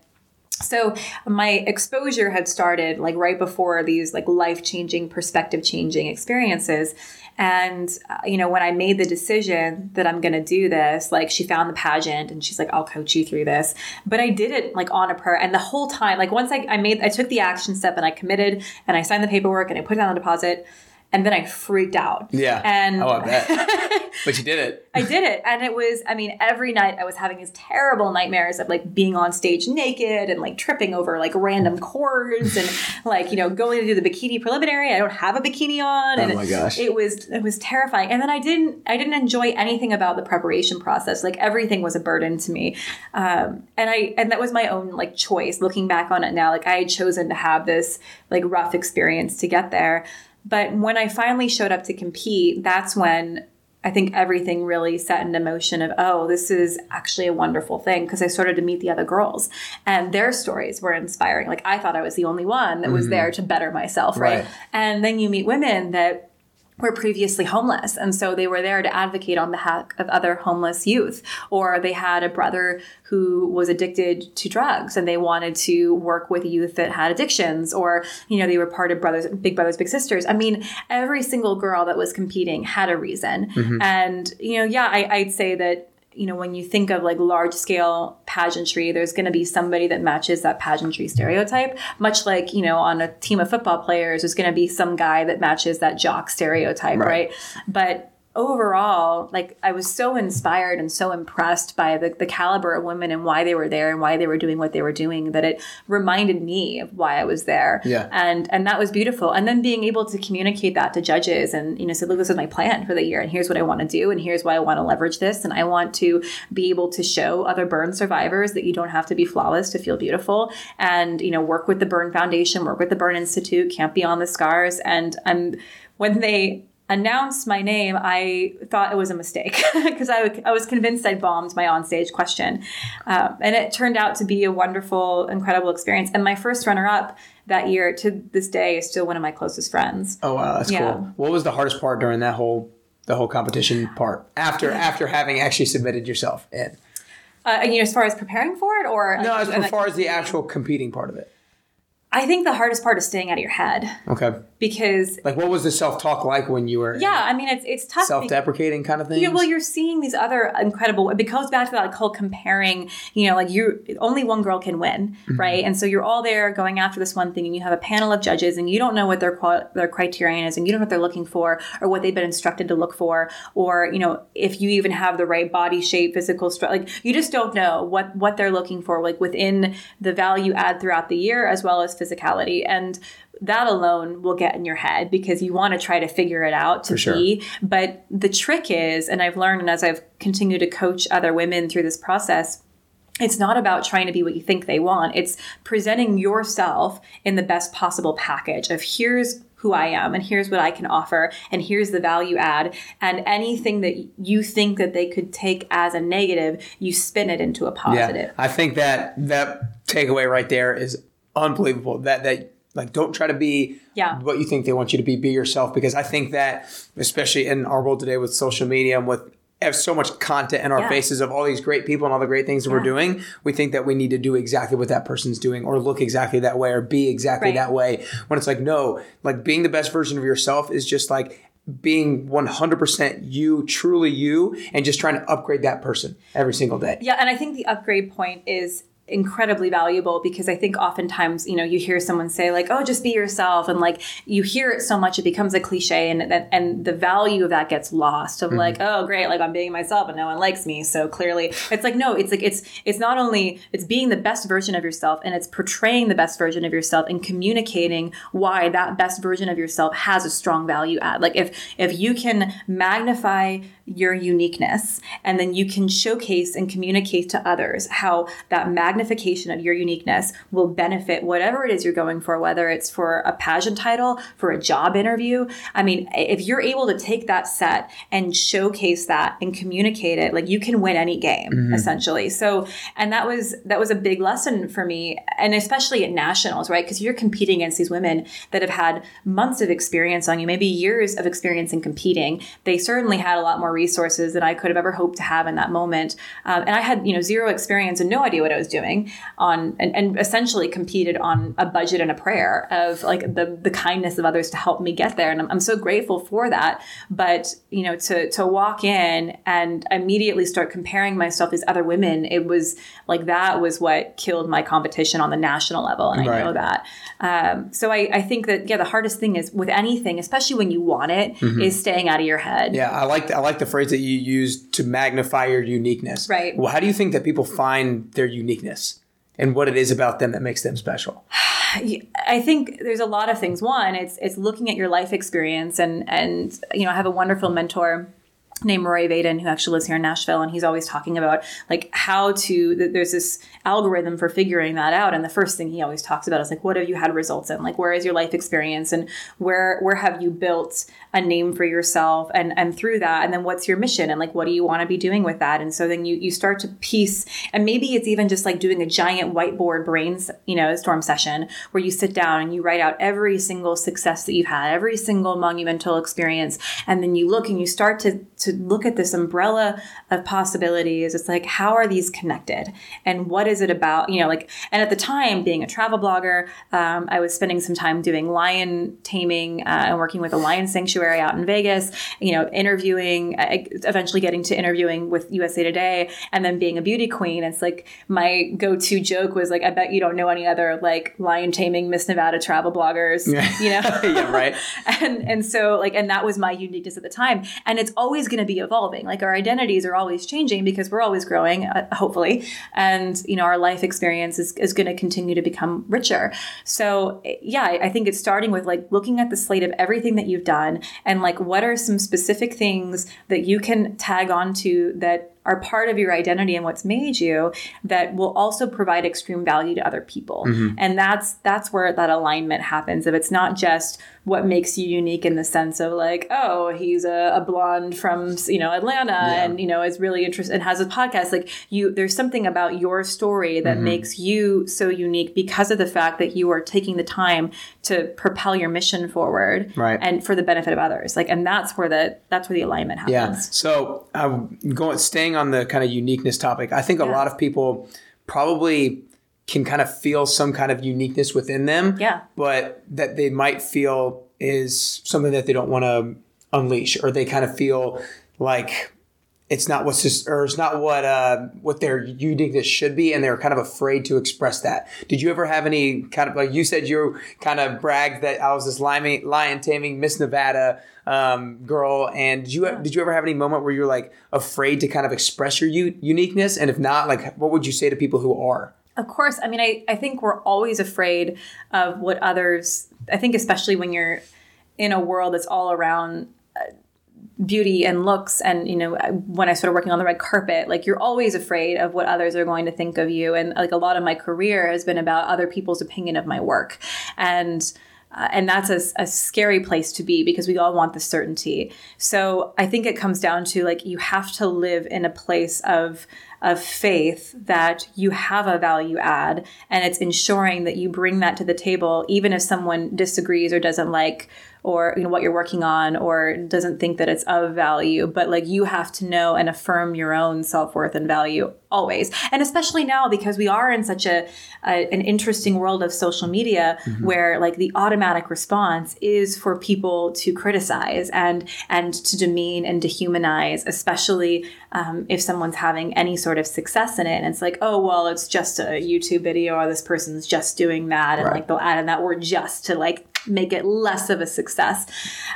so my exposure had started like right before these like life-changing perspective changing experiences. And uh, you know when i made the decision that i'm going to do this like she found the pageant and she's like i'll coach you through this. But i did it like on a prayer. And the whole time like once i, I made i took the action step and i committed and i signed the paperwork and i put down the deposit and then I freaked out. Yeah. And oh, I bet. but you did it. I did it. And it was, I mean, every night I was having these terrible nightmares of like being on stage naked and like tripping over like random cords and like, you know, going to do the bikini preliminary. I don't have a bikini on. And oh my gosh. It, it was it was terrifying. And then I didn't I didn't enjoy anything about the preparation process. Like everything was a burden to me. Um, and I and that was my own like choice. Looking back on it now, like I had chosen to have this like rough experience to get there. But when I finally showed up to compete, that's when I think everything really set into motion of, oh, this is actually a wonderful thing because I started to meet the other girls and their stories were inspiring. Like I thought I was the only one that was mm-hmm. there to better myself, right? right? And then you meet women that were previously homeless. And so they were there to advocate on behalf of other homeless youth. Or they had a brother who was addicted to drugs and they wanted to work with youth that had addictions. Or, you know, they were part of Brothers, Big Brothers, Big Sisters. I mean, every single girl that was competing had a reason. Mm-hmm. And, you know, yeah, I, I'd say that you know, when you think of like large scale pageantry, there's going to be somebody that matches that pageantry stereotype. Much like, you know, on a team of football players, there's going to be some guy that matches that jock stereotype, right? right? But overall, like I was so inspired and so impressed by the, the caliber of women and why they were there and why they were doing what they were doing that it reminded me of why I was there. Yeah. And and that was beautiful. And then being able to communicate that to judges and, you know, say, look, this is my plan for the year and here's what I want to do and here's why I want to leverage this. And I want to be able to show other burn survivors that you don't have to be flawless to feel beautiful. And, you know, work with the Burn Foundation, work with the Burn Institute, Camp Beyond the Scars. And I'm when they announced my name, I thought it was a mistake because I, w- I was convinced I'd bombed my onstage question. Uh, and it turned out to be a wonderful, incredible experience. And my first runner up that year to this day is still one of my closest friends. Oh, wow. That's yeah. cool. What was the hardest part during that whole the whole competition part after after having actually submitted yourself in? Uh, you know, as far as preparing for it, or no, as, as far as the actual competing part of it. I think the hardest part is staying out of your head. Okay. Because like, what was the self talk like when you were? Yeah, I mean, it's it's tough. Self deprecating kind of thing. Yeah, well, you're seeing these other incredible. It goes back to that like whole comparing. You know, like you only one girl can win, mm-hmm. right? And so you're all there going after this one thing, and you have a panel of judges, and you don't know what their their criterion is, and you don't know what they're looking for, or what they've been instructed to look for, or you know, if you even have the right body shape, physical structure. Like you just don't know what what they're looking for, like within the value add throughout the year, as well as physicality and that alone will get in your head because you want to try to figure it out to be. But the trick is, and I've learned, and as I've continued to coach other women through this process, it's not about trying to be what you think they want. It's presenting yourself in the best possible package of here's who I am and here's what I can offer and here's the value add and anything that you think that they could take as a negative, you spin it into a positive. Yeah, I think that that takeaway right there is unbelievable. That that like don't try to be yeah. what you think they want you to be. Be yourself because I think that especially in our world today with social media and with have so much content in our Yeah. faces of all these great people and all the great things that we're doing, we think that we need to do exactly what that person's doing or look exactly that way or be exactly Right. that way. When it's like, no, like being the best version of yourself is just like being 100% you, truly you, and just trying to upgrade that person every single day. Yeah, and I think the upgrade point is incredibly valuable because I think oftentimes, you know, you hear someone say like, "Oh, just be yourself," and like you hear it so much it becomes a cliche, and and, and the value of that gets lost. Of like, mm-hmm. "Oh, great, like I'm being myself, and no one likes me." So clearly, it's like no, it's like it's it's not only it's being the best version of yourself, and it's portraying the best version of yourself and communicating why that best version of yourself has a strong value add. Like if if you can magnify your uniqueness and then you can showcase and communicate to others how that magnification of your uniqueness will benefit whatever it is you're going for whether it's for a pageant title for a job interview. I mean if you're able to take that set and showcase that and communicate it like you can win any game essentially. So and that was that was a big lesson for me and especially at nationals right? Because you're competing against these women that have had months of experience on you maybe years of experience in competing. They certainly had a lot more resources than i could have ever hoped to have in that moment. Um, and i had you know zero experience and no idea what i was doing on and, and essentially competed on a budget and a prayer of like the the kindness of others to help me get there. And i'm, I'm so grateful for that. But you know to to walk in and immediately start comparing myself to other women it was like that was what killed my competition on the national level. And i know that. Um, so I, I think that yeah the hardest thing is with anything especially when you want it, is staying out of your head. Yeah, I like I like the phrase that you used to magnify your uniqueness. Right. Well, how do you think that people find their uniqueness and what it is about them that makes them special? I think there's a lot of things. One, it's it's looking at your life experience and and you know I have a wonderful mentor named Rory Vaden who actually lives here in Nashville and he's always talking about like how to there's this algorithm for figuring that out and the first thing he always talks about is like what have you had results in like where is your life experience and where where have you built a name for yourself and and through that and then what's your mission and like what do you want to be doing with that? And so then you you start to piece and maybe it's even just like doing a giant whiteboard brains you know storm session where you sit down and you write out every single success that you've had every single monumental experience and then you look and you start to to look at this umbrella of possibilities. It's like how are these connected? And what is it about you know like and at the time being a travel blogger um, i was spending some time doing lion taming uh, and working with a lion sanctuary out in vegas you know interviewing uh, eventually getting to interviewing with usa today and then being a beauty queen. It's like my go-to joke was like i bet you don't know any other like lion taming miss nevada travel bloggers you know? Yeah, right. and and so like and that was my uniqueness at the time. And it's always going to be evolving. Like our identities are always changing because we're always growing uh, hopefully. And you know our life experience is, is going to continue to become richer. So yeah I, I think it's starting with like looking at the slate of everything that you've done and like what are some specific things that you can tag onto that are part of your identity and what's made you that will also provide extreme value to other people? Mm-hmm. And that's that's where that alignment happens. If it's not just what makes you unique in the sense of like oh he's a, a blonde from you know atlanta and you know is really interested and has a podcast. Like you there's something about your story that makes you so unique because of the fact that you are taking the time to propel your mission forward Right. and for the benefit of others. Like and that's where the that's where the alignment happens. Yeah. So um, going staying on the kind of uniqueness topic, I think a lot of people probably can kind of feel some kind of uniqueness within them. Yeah. But that they might feel is something that they don't want to unleash, or they kind of feel like it's not what's just, or it's not what uh, what their uniqueness should be, and they're kind of afraid to express that. Did you ever have any kind of like you said you kind of bragged that I was this lion, lion taming Miss Nevada um, girl, and did you did you ever have any moment where you're like afraid to kind of express your u- uniqueness, and if not, like what would you say to people who are? Of course. I mean, I, I think we're always afraid of what others, I think, especially when you're in a world that's all around uh, beauty and looks and you know when i started working on the red carpet like you're always afraid of what others are going to think of you and like a lot of my career has been about other people's opinion of my work and uh, and that's a, a, scary place to be because we all want the certainty. So I think it comes down to like you have to live in a place of of faith that you have a value add and it's ensuring that you bring that to the table even if someone disagrees or doesn't like or you know what you're working on or doesn't think that it's of value but like you have to know and affirm your own self-worth and value always and especially now because we are in such a, a an interesting world of social media mm-hmm. where like the automatic response is for people to criticize and and to demean and dehumanize especially um, if someone's having any sort of success in it and it's like oh well it's just a youtube video or this person's just doing that and right. like they'll add in that word just to like make it less of a success.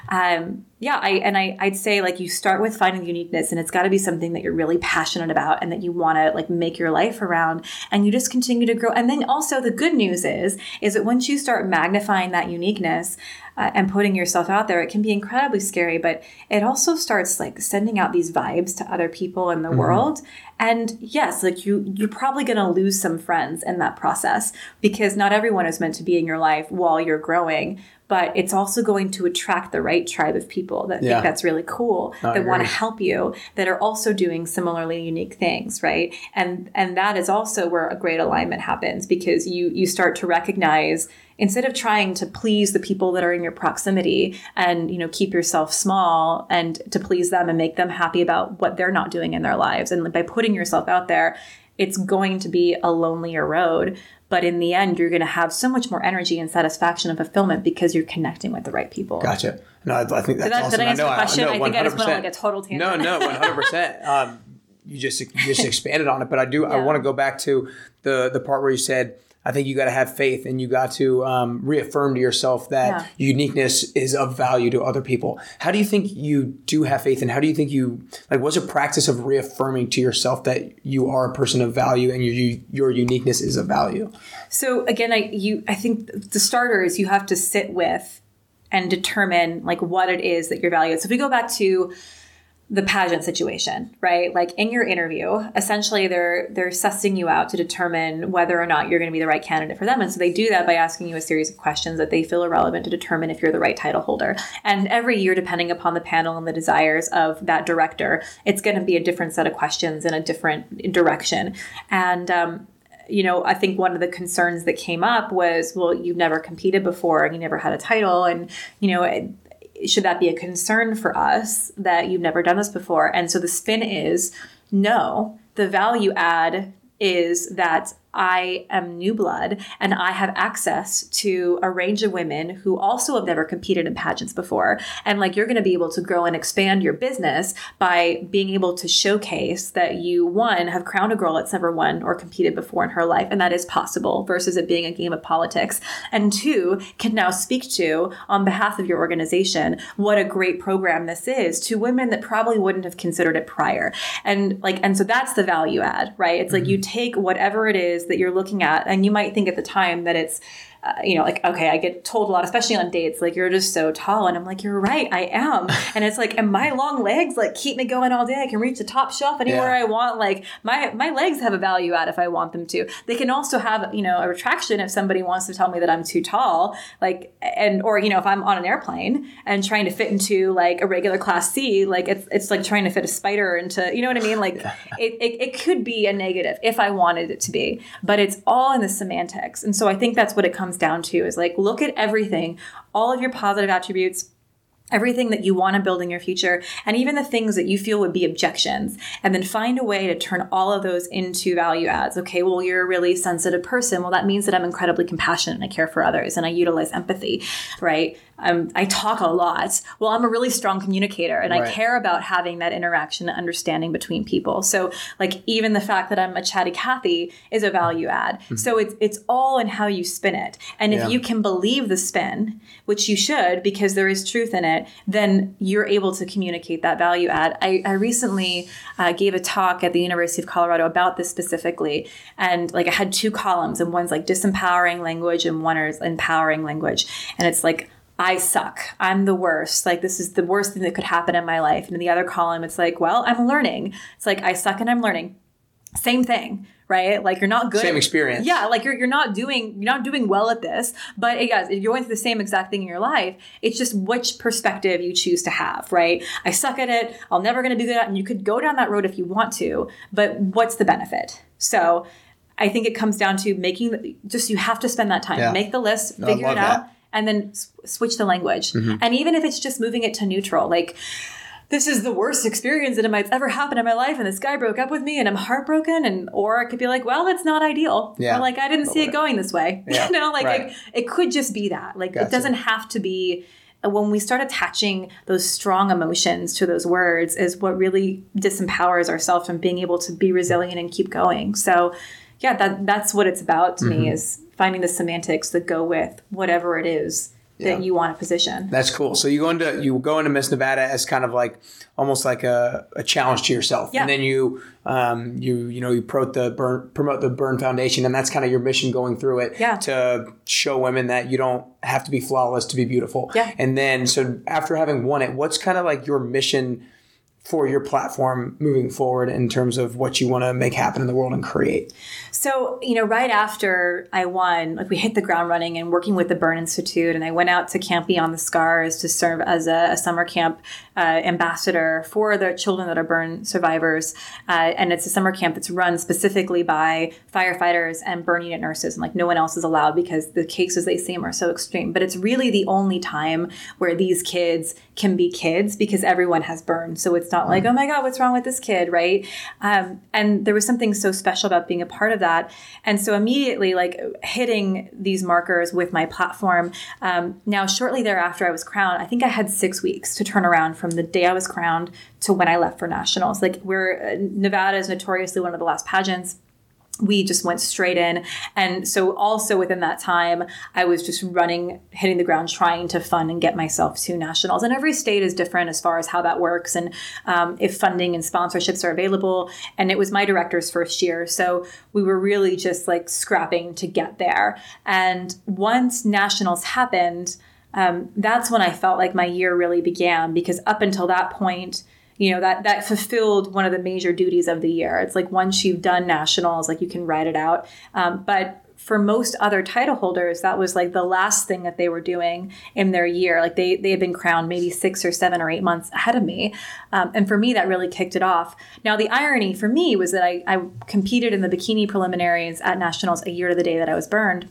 Um, yeah, I and I I'd say like you start with finding uniqueness, and it's got to be something that you're really passionate about and that you want to like make your life around, and you just continue to grow. And then also the good news is is that once you start magnifying that uniqueness. Uh, and putting yourself out there, it can be incredibly scary, but it also starts like sending out these vibes to other people in the mm-hmm. world. And yes, like you, you're probably going to lose some friends in that process because not everyone is meant to be in your life while you're growing but it's also going to attract the right tribe of people that yeah. think that's really cool that want to help you that are also doing similarly unique things right and and that is also where a great alignment happens because you you start to recognize instead of trying to please the people that are in your proximity and you know keep yourself small and to please them and make them happy about what they're not doing in their lives. And by putting yourself out there it's going to be a lonelier road. But in the end you're going to have so much more energy and satisfaction and fulfillment because you're connecting with the right people. Gotcha. No i, I think that's did, I, awesome. did I answer I know, the question? I, I, think i just went on like a total tangent. No no 100% um, you just you just expanded on it but i do yeah. i want to go back to the the part where you said I think you got to have faith and you got to um, reaffirm to yourself that yeah. uniqueness is of value to other people. How do you think you do have faith and how do you think you like what's a practice of reaffirming to yourself that you are a person of value and your your uniqueness is of value? So again, I you I think the starter is you have to sit with and determine like what it is that your value is. So if we go back to the pageant situation, right? Like in your interview, essentially they're they're sussing you out to determine whether or not you're going to be the right candidate for them. And so they do that by asking you a series of questions that they feel are relevant to determine if you're the right title holder. And every year depending upon the panel and the desires of that director, it's going to be a different set of questions in a different direction. And um, you know, I think one of the concerns that came up was, well, you've never competed before and you never had a title. And, you know, should that be a concern for us that you've never done this before? And so the spin is no, the value add is that I am new blood and I have access to a range of women who also have never competed in pageants before. And like you're going to be able to grow and expand your business by being able to showcase that you, one, have crowned a girl that's never won or competed before in her life. And that is possible versus it being a game of politics. And two, can now speak to on behalf of your organization what a great program this is to women that probably wouldn't have considered it prior. And like, and so that's the value add, right? It's mm-hmm. like you take whatever it is that you're looking at and you might think at the time that it's uh, you know, like, okay, I get told a lot, especially on dates, like, you're just so tall. And I'm like, you're right, I am. And it's like, and my long legs, like, keep me going all day. I can reach the top shelf anywhere yeah. I want. Like, my, my legs have a value add if I want them to. They can also have, you know, a retraction if somebody wants to tell me that I'm too tall. Like, and, or, you know, if I'm on an airplane and trying to fit into like a regular class C, like, it's, it's like trying to fit a spider into, you know what I mean? Like, it, it, it could be a negative if I wanted it to be, but it's all in the semantics. And so I think that's what it comes comes down to is like look at everything, all of your positive attributes, everything that you want to build in your future, and even the things that you feel would be objections, and then find a way to turn all of those into value adds. Okay, well, you're a really sensitive person. Well, that means that I'm incredibly compassionate and I care for others and I utilize empathy, right? Um, I talk a lot. Well, I'm a really strong communicator and right. I care about having that interaction and understanding between people. So, like, even the fact that I'm a chatty Cathy is a value add. Mm-hmm. So, it's, it's all in how you spin it. And if yeah. you can believe the spin, which you should because there is truth in it, then you're able to communicate that value add. I, I recently uh, gave a talk at the University of Colorado about this specifically. And, like, I had two columns, and one's like disempowering language, and one is empowering language. And it's like, I suck. I'm the worst. Like, this is the worst thing that could happen in my life. And in the other column, it's like, well, I'm learning. It's like, I suck and I'm learning. Same thing, right? Like, you're not good. Same experience. Yeah, like you're, you're not doing you're not doing well at this, but it, guys, you're going through the same exact thing in your life. It's just which perspective you choose to have, right? I suck at it. I'm never going to be good at it. And you could go down that road if you want to, but what's the benefit? So I think it comes down to making the, just you have to spend that time, Yeah. make the list, No, figure it out, that. Mm-hmm. and then s- switch the language. And even if it's just moving it to neutral, like this is the worst experience that might ever happen in my life, and this guy broke up with me, and I'm heartbroken, and or it could be like, well, it's not ideal. Yeah. Or like I didn't see it going this way. Yeah, you know, like right. it, it could just be that. Like Gotcha. it doesn't have to be. When we start attaching those strong emotions to those words, is what really disempowers ourselves from being able to be resilient and keep going. So, yeah, that that's what it's about to Mm-hmm. me is finding the semantics that go with whatever it is Yeah. that you want to position. That's cool. So you go into you go into Miss Nevada as kind of like almost like a, a challenge to yourself, Yeah. and then you um, you you know you promote the burn promote the Burn Foundation, and that's kind of your mission going through it Yeah. to show women that you don't have to be flawless to be beautiful. Yeah. And then so after having won it, what's kind of like your mission for your platform moving forward in terms of what you want to make happen in the world and create? So, you know, right after I won, like we hit the ground running and working with the Burn Institute, and I went out to Camp Beyond the Scars to serve as a, a summer camp uh, ambassador for the children that are burn survivors. Uh, and it's a summer camp that's run specifically by firefighters and burn unit nurses, and like no one else is allowed because the cases they see are so extreme. But it's really the only time where these kids can be kids because everyone has burned. So it's not like, oh my God, what's wrong with this kid, right? Um, and there was something so special about being a part of that. And so immediately, like hitting these markers with my platform. Um, now, shortly thereafter, I was crowned. I think I had six weeks to turn around from the day I was crowned to when I left for nationals. Like, we're uh, Nevada is notoriously one of the last pageants we just went straight in. And so, also within that time, I was just running, hitting the ground, trying to fund and get myself to nationals. And every state is different as far as how that works and um, if funding and sponsorships are available. And it was my director's first year. So, we were really just like scrapping to get there. And once nationals happened, um, that's when I felt like my year really began because up until that point, you know that that fulfilled one of the major duties of the year. It's like once you've done nationals like you can write it out. Um, but for most other title holders that was like the last thing that they were doing in their year. Like they they had been crowned maybe six or seven or eight months ahead of me. Um, and for me that really kicked it off. Now the irony for me was that I, I competed in the bikini preliminaries at nationals a year to the day that i was burned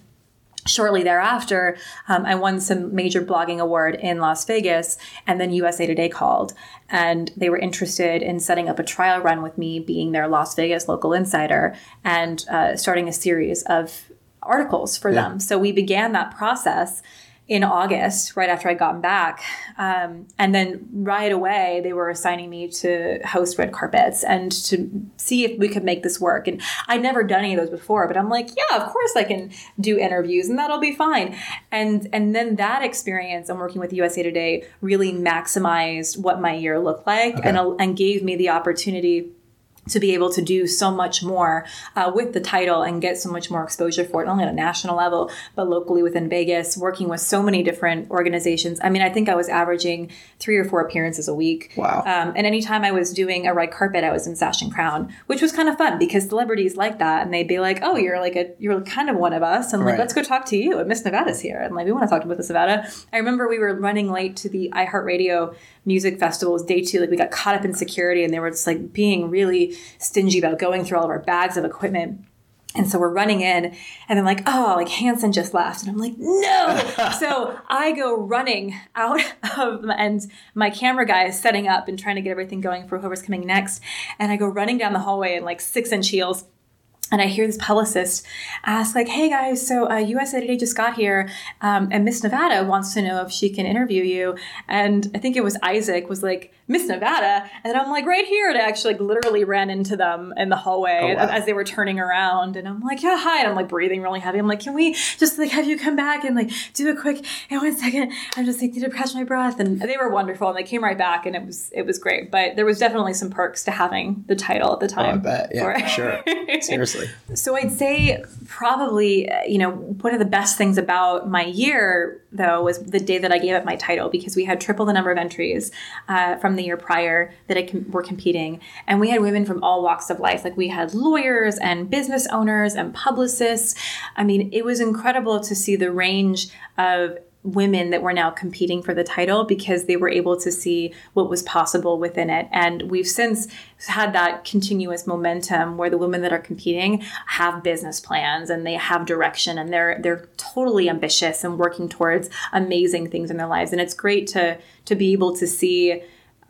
shortly thereafter, um, I won some major blogging award in Las Vegas, and then USA Today called, and they were interested in setting up a trial run with me, being their Las Vegas local insider, and uh, starting a series of articles for them. So we began that process in August, right after I got back. Um, and then right away, they were assigning me to host red carpets and to see if we could make this work. And I'd never done any of those before, but I'm like, yeah, of course I can do interviews and that'll be fine. And and then that experience and working with USA Today really maximized what my year looked like and, and gave me the opportunity to be able to do so much more uh, with the title and get so much more exposure for it, not only at a national level, but locally within Vegas, working with so many different organizations. I mean, I think I was averaging three or four appearances a week. Wow. Um, and anytime I was doing a red carpet, I was in Sash and Crown, which was kind of fun because celebrities like that. And they'd be like, oh, you're like a, you're kind of one of us. And Right. like, let's go talk to you. And Miss Nevada's here. And like, we want to talk to Miss Nevada. I remember we were running late to the iHeartRadio music festivals day two. Like we got caught up in security and they were just like being really stingy about going through all of our bags of equipment. And so we're running in, and then like, oh, like Hanson just left, and I'm like, no. so I go running out of, and my camera guy is setting up and trying to get everything going for whoever's coming next. And I go running down the hallway in like six inch heels. And I hear this publicist ask, like, "Hey guys, so uh, Today just got here, um, and Miss Nevada wants to know if she can interview you." And I think it was Isaac was like, "Miss Nevada," and I'm like, "Right here!" And I actually like literally ran into them in the hallway Oh, wow. as they were turning around, and I'm like, "Yeah, hi," and I'm like breathing really heavy. I'm like, "Can we just like have you come back and like do a quick? And one second, I'm just like need to catch my breath." And they were wonderful, and they came right back, and it was it was great. But there was definitely some perks to having the title at the Oh, I time. bet. Yeah, sure. Seriously. So I'd say probably, uh, you know, one of the best things about my year, though, was the day that I gave up my title because we had triple the number of entries uh, from the year prior that com- were competing. And we had women from all walks of life. Like we had lawyers and business owners and publicists. I mean, it was incredible to see the range of women that were now competing for the title because they were able to see what was possible within it. And we've since had that continuous momentum where the women that are competing have business plans and they have direction and they're they're totally ambitious and working towards amazing things in their lives. And it's great to to be able to see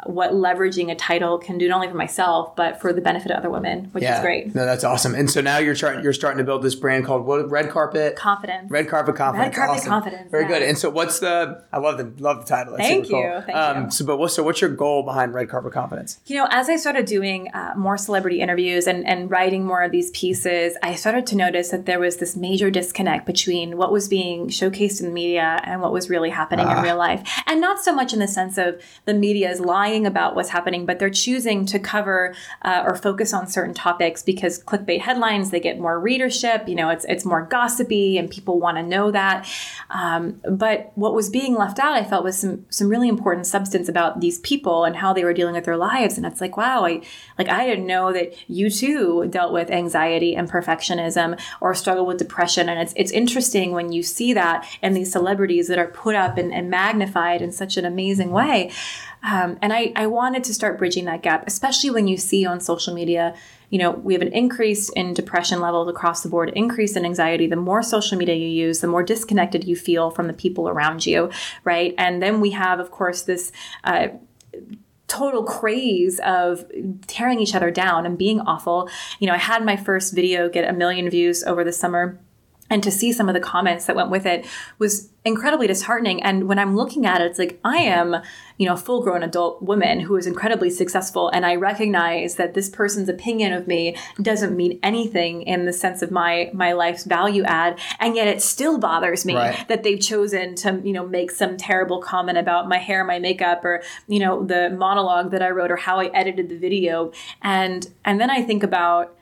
what leveraging a title can do not only for myself but for the benefit of other women, which Yeah. is great. No, that's awesome. And so now you're trying you're starting to build this brand called what Red Carpet Confidence. Red Carpet Confidence. Red Carpet Awesome. Confidence, Very yeah. good. And so what's the I love the love the title. That's Thank super you. cool. Thank um, you. So but what so what's your goal behind Red Carpet Confidence? You know, as I started doing uh, more celebrity interviews and, and writing more of these pieces, I started to notice that there was this major disconnect between what was being showcased in the media and what was really happening Ah. in real life. And not so much in the sense of the media is lying about what's happening, but they're choosing to cover uh, or focus on certain topics because clickbait headlines they get more readership. You know, it's it's more gossipy and people want to know that. Um, but what was being left out, I felt, was some some really important substance about these people and how they were dealing with their lives. And it's like, wow, I like I didn't know that you too dealt with anxiety and perfectionism or struggle with depression. And it's it's interesting when you see that in these celebrities that are put up and, and magnified in such an amazing way. Um, and I, I wanted to start bridging that gap, especially when you see on social media, you know, we have an increase in depression levels across the board, increase in anxiety. The more social media you use, the more disconnected you feel from the people around you, right? And then we have, of course, this. Uh, total craze of tearing each other down and being awful. You know, I had my first video get a million views over the summer. And to see some of the comments that went with it was incredibly disheartening. And when I'm looking at it, it's like I am, you know, a full grown adult woman who is incredibly successful. And I recognize that this person's opinion of me doesn't mean anything in the sense of my my life's value add. And yet it still bothers me Right. that they've chosen to, you know, make some terrible comment about my hair, my makeup, or, you know, the monologue that I wrote or how I edited the video. And and then I think about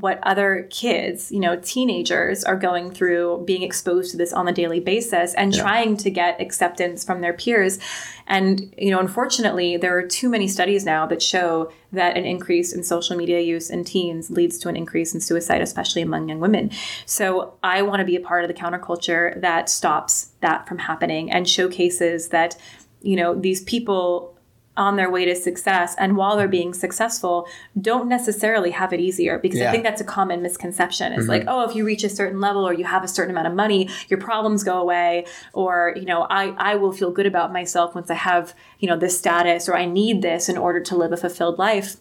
what other kids, you know, teenagers are going through being exposed to this on a daily basis and trying to get acceptance from their peers. And, you know, unfortunately, there are too many studies now that show that an increase in social media use in teens leads to an increase in suicide, especially among young women. So I want to be a part of the counterculture that stops that from happening and showcases that, you know, these people on their way to success and while they're being successful don't necessarily have it easier because Yeah. I think that's a common misconception. It's like, oh, if you reach a certain level or you have a certain amount of money, your problems go away or, you know, I I will feel good about myself once I have, you know, this status or I need this in order to live a fulfilled life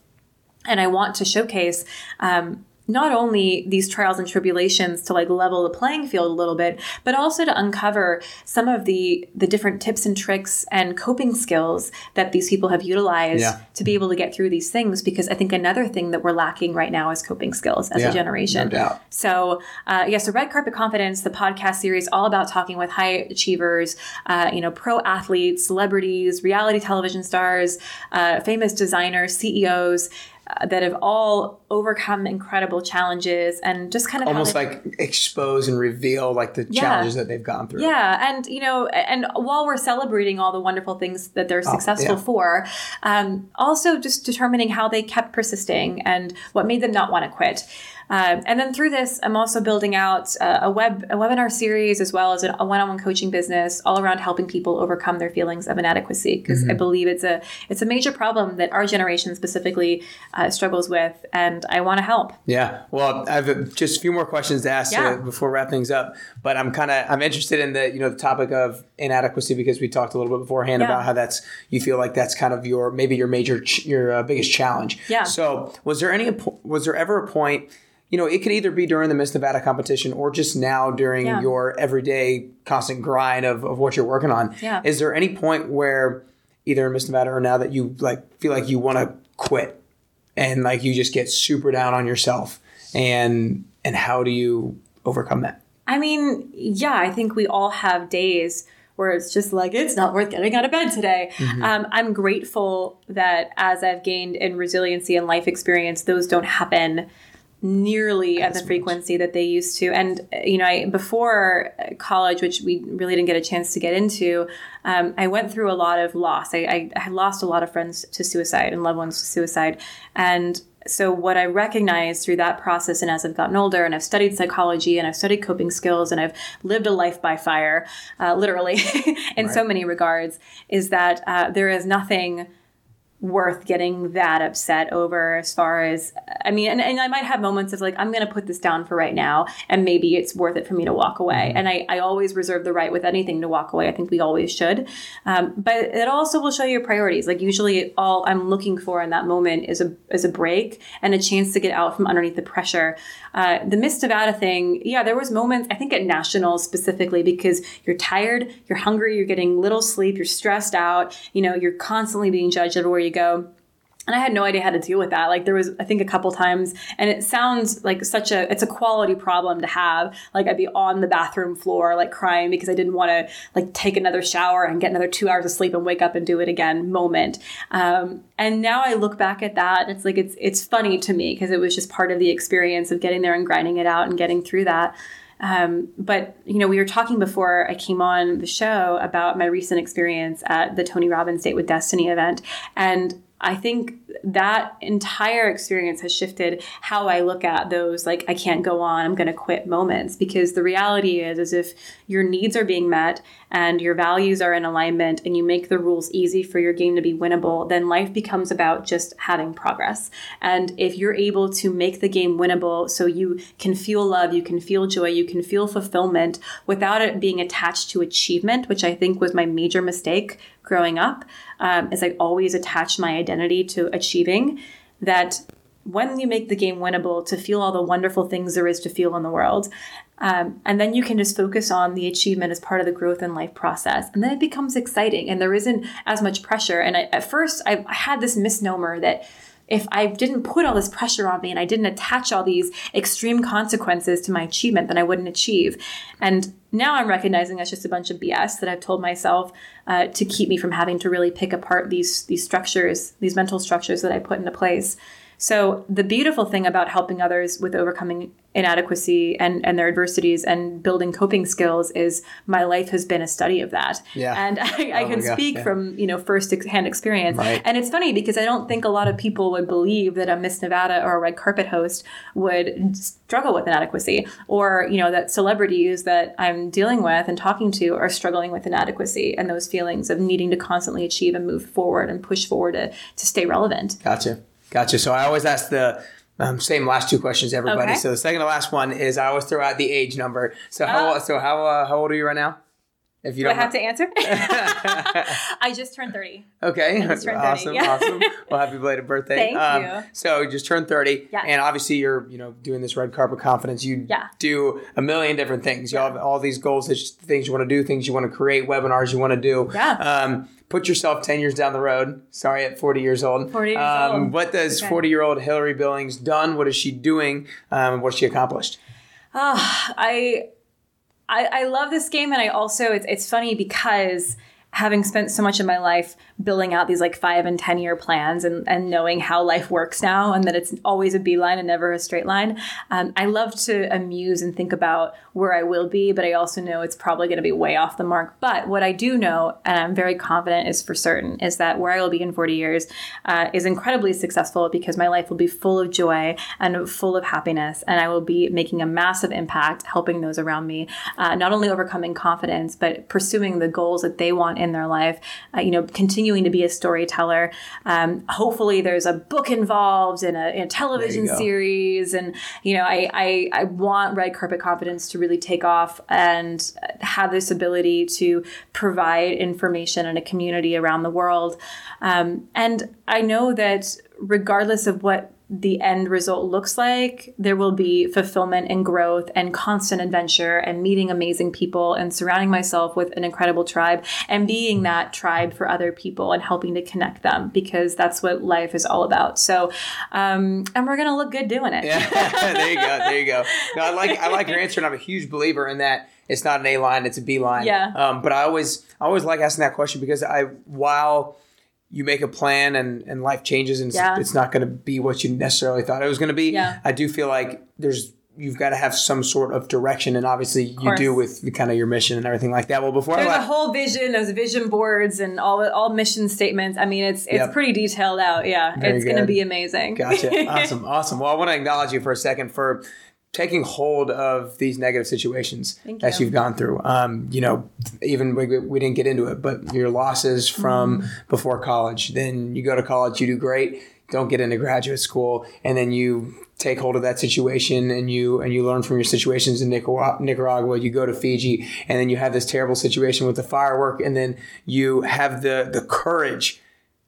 and I want to showcase um, not only these trials and tribulations to like level the playing field a little bit, but also to uncover some of the the different tips and tricks and coping skills that these people have utilized Yeah. to be able to get through these things. Because I think another thing that we're lacking right now is coping skills as Yeah, a generation. no doubt. So, uh, yes, the Red Carpet Confidence, the podcast series, all about talking with high achievers, uh, you know, pro athletes, celebrities, reality television stars, uh, famous designers, CEOs. Uh, that have all overcome incredible challenges and just kind of Almost like expose and reveal like the Yeah. challenges that they've gone through. yeah, and you know, and while we're celebrating all the wonderful things that they're successful Oh, yeah. for, um, also just determining how they kept persisting and what made them not want to quit. Um, and then through this, I'm also building out uh, a web a webinar series as well as a one-on-one coaching business, all around helping people overcome their feelings of inadequacy. Because Mm-hmm. I believe it's a it's a major problem that our generation specifically uh, struggles with, and I want to help. Yeah. Well, I have uh, just a few more questions to ask Yeah. you before wrapping things up. But I'm kind of I'm interested in the you know the topic of inadequacy because we talked a little bit beforehand Yeah. about how that's you feel like that's kind of your maybe your major ch- your uh, biggest challenge. Yeah. So was there any was there ever a point? You know, it could either be during the Miss Nevada competition or just now during Yeah. your everyday constant grind of, of what you're working on. Yeah. Is there any point where either in Miss Nevada or now that you like feel like you want to quit and like you just get super down on yourself and and how do you overcome that I mean, yeah, I think we all have days where it's just like, it's not worth getting out of bed today. Um, I'm grateful that as I've gained in resiliency and life experience, those don't happen nearly at the frequency that they used to. And uh, you know, I, before college, which we really didn't get a chance to get into, um, I went through a lot of loss. I, I, I lost a lot of friends to suicide and loved ones to suicide, and so what I recognized through that process, and as I've gotten older, and I've studied psychology, and I've studied coping skills, and I've lived a life by fire, uh, literally, in right. so many regards, is that uh, there is nothing worth getting that upset over as far as i mean and, and i might have moments of like i'm going to put this down for right now and maybe it's worth it for me to walk away. Mm-hmm. and I, I always reserve the right with anything to walk away. I think we always should. Um, but it also will show your priorities. Like usually all i'm looking for in that moment is a is a break and a chance to get out from underneath the pressure. Uh, the miss nevada thing yeah there was moments i think at nationals specifically because you're tired you're hungry you're getting little sleep you're stressed out you know you're constantly being judged everywhere you go and I had no idea how to deal with that. Like there was, I think, a couple times, and it sounds like such a, it's a quality problem to have. Like I'd be on the bathroom floor, like crying because I didn't want to like take another shower and get another two hours of sleep and wake up and do it again. Moment. Um, and now I look back at that, it's like it's it's funny to me because it was just part of the experience of getting there and grinding it out and getting through that. Um, but you know, we were talking before I came on the show about my recent experience at the Tony Robbins Date with Destiny event, and I think that entire experience has shifted how I look at those like I can't go on, I'm going to quit moments. Because the reality is is if your needs are being met and your values are in alignment and you make the rules easy for your game to be winnable, then life becomes about just having progress. And if you're able to make the game winnable so you can feel love, you can feel joy, you can feel fulfillment without it being attached to achievement, which I think was my major mistake growing up, um, is I always attached my identity to achieving. That when you make the game winnable, to feel all the wonderful things there is to feel in the world. Um, and then you can just focus on the achievement as part of the growth and life process. And then it becomes exciting and there isn't as much pressure. And I, at first, I, had this misnomer that if I didn't put all this pressure on me and I didn't attach all these extreme consequences to my achievement, then I wouldn't achieve. And now I'm recognizing that's just a bunch of BS that I've told myself uh, to keep me from having to really pick apart these these structures, these mental structures that I put into place. So the beautiful thing about helping others with overcoming inadequacy and, and their adversities and building coping skills is my life has been a study of that. Yeah. And I, I oh can speak yeah. from, you know, first hand experience. Right. And it's funny because I don't think a lot of people would believe that a Miss Nevada or a red carpet host would struggle with inadequacy or, you know, that celebrities that I'm dealing with and talking to are struggling with inadequacy and those feelings of needing to constantly achieve and move forward and push forward to, to stay relevant. Gotcha. Gotcha. So I always ask the um, same last two questions, everybody. Okay. So the second to last one is I always throw out the age number. So how oh. so how uh, how old are you right now? If you Do don't I have to answer? I just turned 30. Okay. Turned 30. Awesome. Yeah. Awesome. Well, happy belated birthday. Thank um, you. So you just turned 30. Yeah. And obviously you're, you know, doing this red carpet confidence. You yeah. do a million different things. You have all these goals, things you want to do, things you want to create, webinars you want to do. Yeah. Um, put yourself 10 years down the road. Sorry, at 40 years old. 40 years um, old. What does 40 okay. year old Hilary Billings done? What is she doing? Um, what has she accomplished? Oh, I, I, I love this game. And I also, it's, it's funny because having spent so much of my life building out these like five and 10 year plans and, and knowing how life works now and that it's always a beeline and never a straight line, um, I love to amuse and think about where I will be, but I also know it's probably going to be way off the mark. But what I do know, and I'm very confident is for certain, is that where I will be in 40 years uh, is incredibly successful because my life will be full of joy and full of happiness. And I will be making a massive impact helping those around me, uh, not only overcoming confidence, but pursuing the goals that they want in their life, uh, you know, continuing to be a storyteller. Um, hopefully, there's a book involved in a, in a television series, and you know, I, I I want red carpet confidence to really take off and have this ability to provide information in a community around the world. Um, and I know that regardless of what the end result looks like, there will be fulfillment and growth and constant adventure and meeting amazing people and surrounding myself with an incredible tribe and being that tribe for other people and helping to connect them because that's what life is all about. So, um, and we're gonna look good doing it. Yeah, there you go, there you go. No, I like I like your answer, and I'm a huge believer in that. It's not an A line; it's a B line. Yeah. Um, but I always I always like asking that question because I while you make a plan and, and life changes and Yeah. it's, not going to be what you necessarily thought it was going to be. Yeah. I do feel like there's you've got to have some sort of direction and obviously you do with the, kind of your mission and everything like that. Well, before There's I a whole vision, there's vision boards and all all mission statements. I mean, it's it's Yep. pretty detailed out. Yeah, Very it's going to be amazing. Gotcha. awesome. Awesome. Well, I want to acknowledge you for a second for taking hold of these negative situations Thank that you. you've gone through. Um, you know, even we, we didn't get into it, but your losses from Mm-hmm. before college, then you go to college, you do great, don't get into graduate school, and then you take hold of that situation and you and you learn from your situations in Nicaragua, Nicaragua you go to Fiji and then you have this terrible situation with the firework and then you have the the courage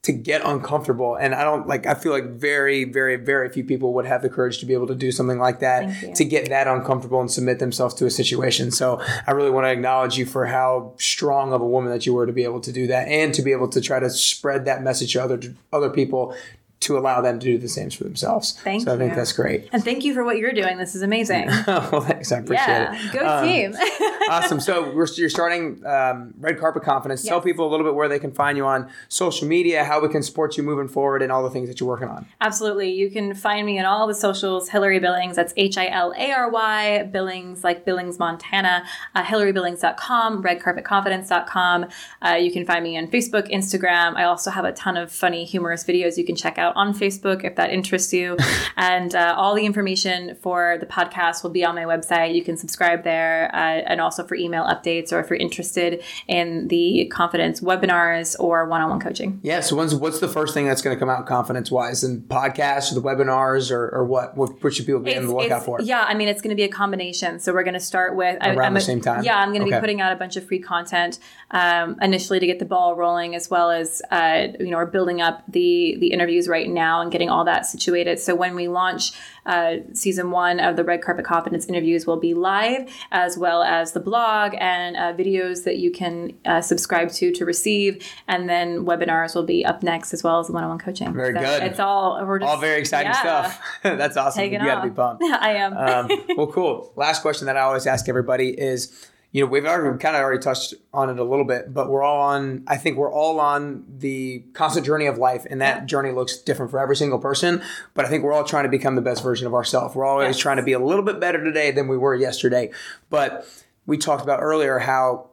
to get uncomfortable. And I don't like, I feel like very, very, very few people would have the courage to be able to do something like that, to get that uncomfortable and submit themselves to a situation. So I really want to acknowledge you for how strong of a woman that you were to be able to do that and to be able to try to spread that message to other, other people to allow them to do the same for themselves. Thank so I think that's great. And thank you for what you're doing. This is amazing. well, thanks. I appreciate yeah, it. go Um, team. awesome. So we're, you're starting um, Red Carpet Confidence. Tell people a little bit where they can find you on social media, how we can support you moving forward, and all the things that you're working on. Absolutely. You can find me on all the socials, Hilary Billings. That's H I L A R Y, Billings, like Billings, Montana, uh, HilaryBillings.com, RedCarpetConfidence.com. Uh, you can find me on Facebook, Instagram. I also have a ton of funny, humorous videos you can check out on Facebook if that interests you. and uh, all the information for the podcast will be on my website. You can subscribe there uh, and also for email updates or if you're interested in the confidence webinars or one on one coaching. Yeah. So when's, what's the first thing that's going to come out confidence wise? And podcasts or the webinars or, or what? What, what should people be on the lookout for? Yeah, I mean, it's going to be a combination. So we're going to start with I, Around I'm the a- same time? Yeah, I'm going to Okay. be putting out a bunch of free content um, initially to get the ball rolling, as well as uh, you know, we're building up the the interviews right now and getting all that situated. So when we launch uh, season one of the Red Carpet Confidence interviews, will be live, as well as the blog and uh, videos that you can uh, subscribe to to receive, and then webinars will be up next, as well as the one-on-one coaching. Very So good. It's all we're just All very exciting yeah, stuff. that's awesome. Taking you got to be pumped. I am. um, well, cool. Last question that I always ask everybody is, you know, we've already kind of already touched on it a little bit, but we're all on. I think we're all on the constant journey of life, and that journey looks different for every single person. But I think we're all trying to become the best version of ourselves. We're always Yes. trying to be a little bit better today than we were yesterday. But we talked about earlier how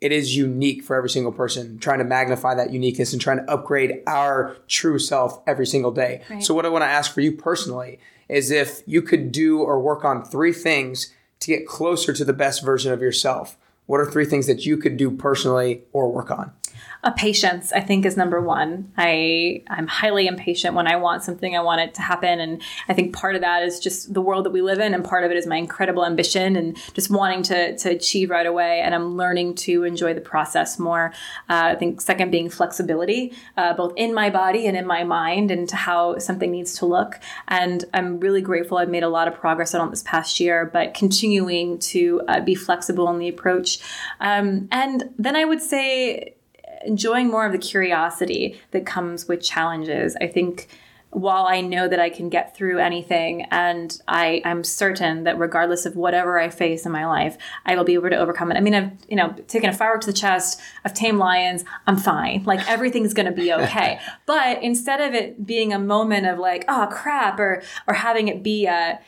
it is unique for every single person, trying to magnify that uniqueness and trying to upgrade our true self every single day. Right. So, what I want to ask for you personally is if you could do or work on three things to get closer to the best version of yourself, what are three things that you could do personally or work on? A patience i think is number one. I i'm highly impatient when i want something i want it to happen and i think part of that is just the world that we live in and part of it is my incredible ambition and just wanting to to achieve right away and i'm learning to enjoy the process more. Uh, i think second being flexibility uh, both in my body and in my mind and to how something needs to look. And i'm really grateful i've made a lot of progress on this past year but continuing to uh, be flexible in the approach. Um, and then i would say enjoying more of the curiosity that comes with challenges. I think while I know that I can get through anything and I, I'm certain that regardless of whatever I face in my life, I will be able to overcome it. I mean, I've, you know, taken a firework to the chest, I've tamed lions, I'm fine. Like everything's gonna be okay. but instead of it being a moment of like, oh crap, or or having it be a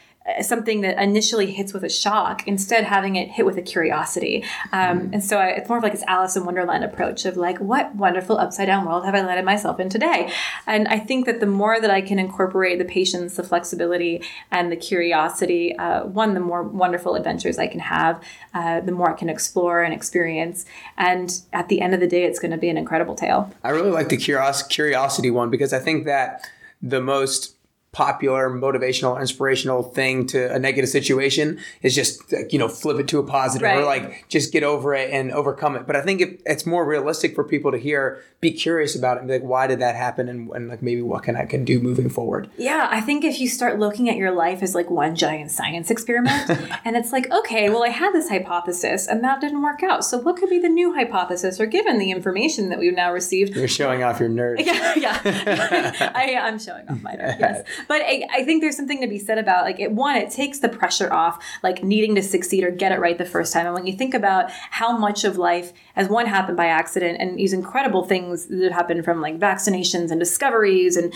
something that initially hits with a shock, instead having it hit with a curiosity. Um, and so I, it's more of like this Alice in Wonderland approach of like, what wonderful upside down world have I landed myself in today? And I think that the more that I can incorporate the patience, the flexibility, and the curiosity, uh, one, the more wonderful adventures I can have, uh, the more I can explore and experience. And at the end of the day, it's going to be an incredible tale. I really like the curios- curiosity one because I think that the most popular motivational inspirational thing to a negative situation is just like, you know flip it to a positive or like just get over it and overcome it but i think it, it's more realistic for people to hear be curious about it and be like why did that happen and, and like maybe what can i can do moving forward Yeah, I think if you start looking at your life as like one giant science experiment, and it's like, okay, well, I had this hypothesis and that didn't work out. So, what could be the new hypothesis? Or given the information that we've now received, you're showing off your nerd yeah, yeah, I, I'm showing off my nerd. Yes, but I, I, think there's something to be said about like it. One, it takes the pressure off, like needing to succeed or get it right the first time. And when you think about how much of life, as one happened by accident, and these incredible things that happen from like vaccinations and discoveries, and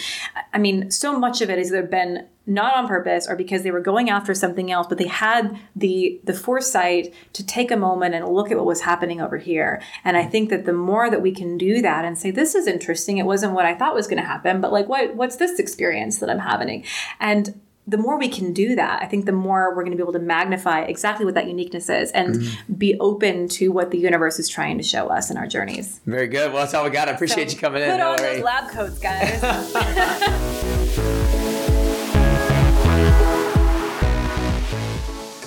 I mean, so much of it has either been not on purpose or because they were going after something else but they had the the foresight to take a moment and look at what was happening over here and i think that the more that we can do that and say this is interesting it wasn't what i thought was going to happen but like what what's this experience that i'm having and the more we can do that, I think the more we're going to be able to magnify exactly what that uniqueness is and mm-hmm. be open to what the universe is trying to show us in our journeys. Very good. Well, that's all we got. I appreciate so you coming put in. Put on those lab coats, guys.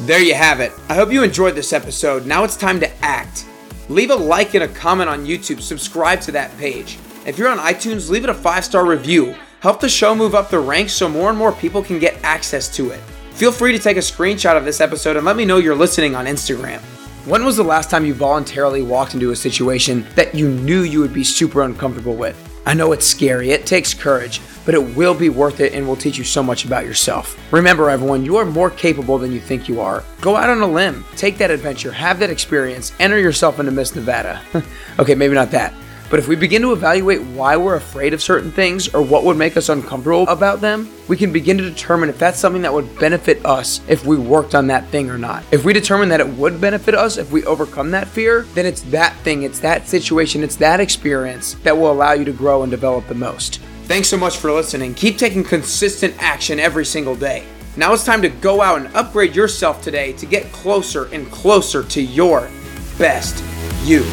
There you have it. I hope you enjoyed this episode. Now it's time to act. Leave a like and a comment on YouTube. Subscribe to that page. If you're on iTunes, leave it a five star review. Help the show move up the ranks so more and more people can get access to it. Feel free to take a screenshot of this episode and let me know you're listening on Instagram. When was the last time you voluntarily walked into a situation that you knew you would be super uncomfortable with? I know it's scary, it takes courage, but it will be worth it and will teach you so much about yourself. Remember, everyone, you are more capable than you think you are. Go out on a limb, take that adventure, have that experience, enter yourself into Miss Nevada. okay, maybe not that. But if we begin to evaluate why we're afraid of certain things or what would make us uncomfortable about them, we can begin to determine if that's something that would benefit us if we worked on that thing or not. If we determine that it would benefit us if we overcome that fear, then it's that thing, it's that situation, it's that experience that will allow you to grow and develop the most. Thanks so much for listening. Keep taking consistent action every single day. Now it's time to go out and upgrade yourself today to get closer and closer to your best you.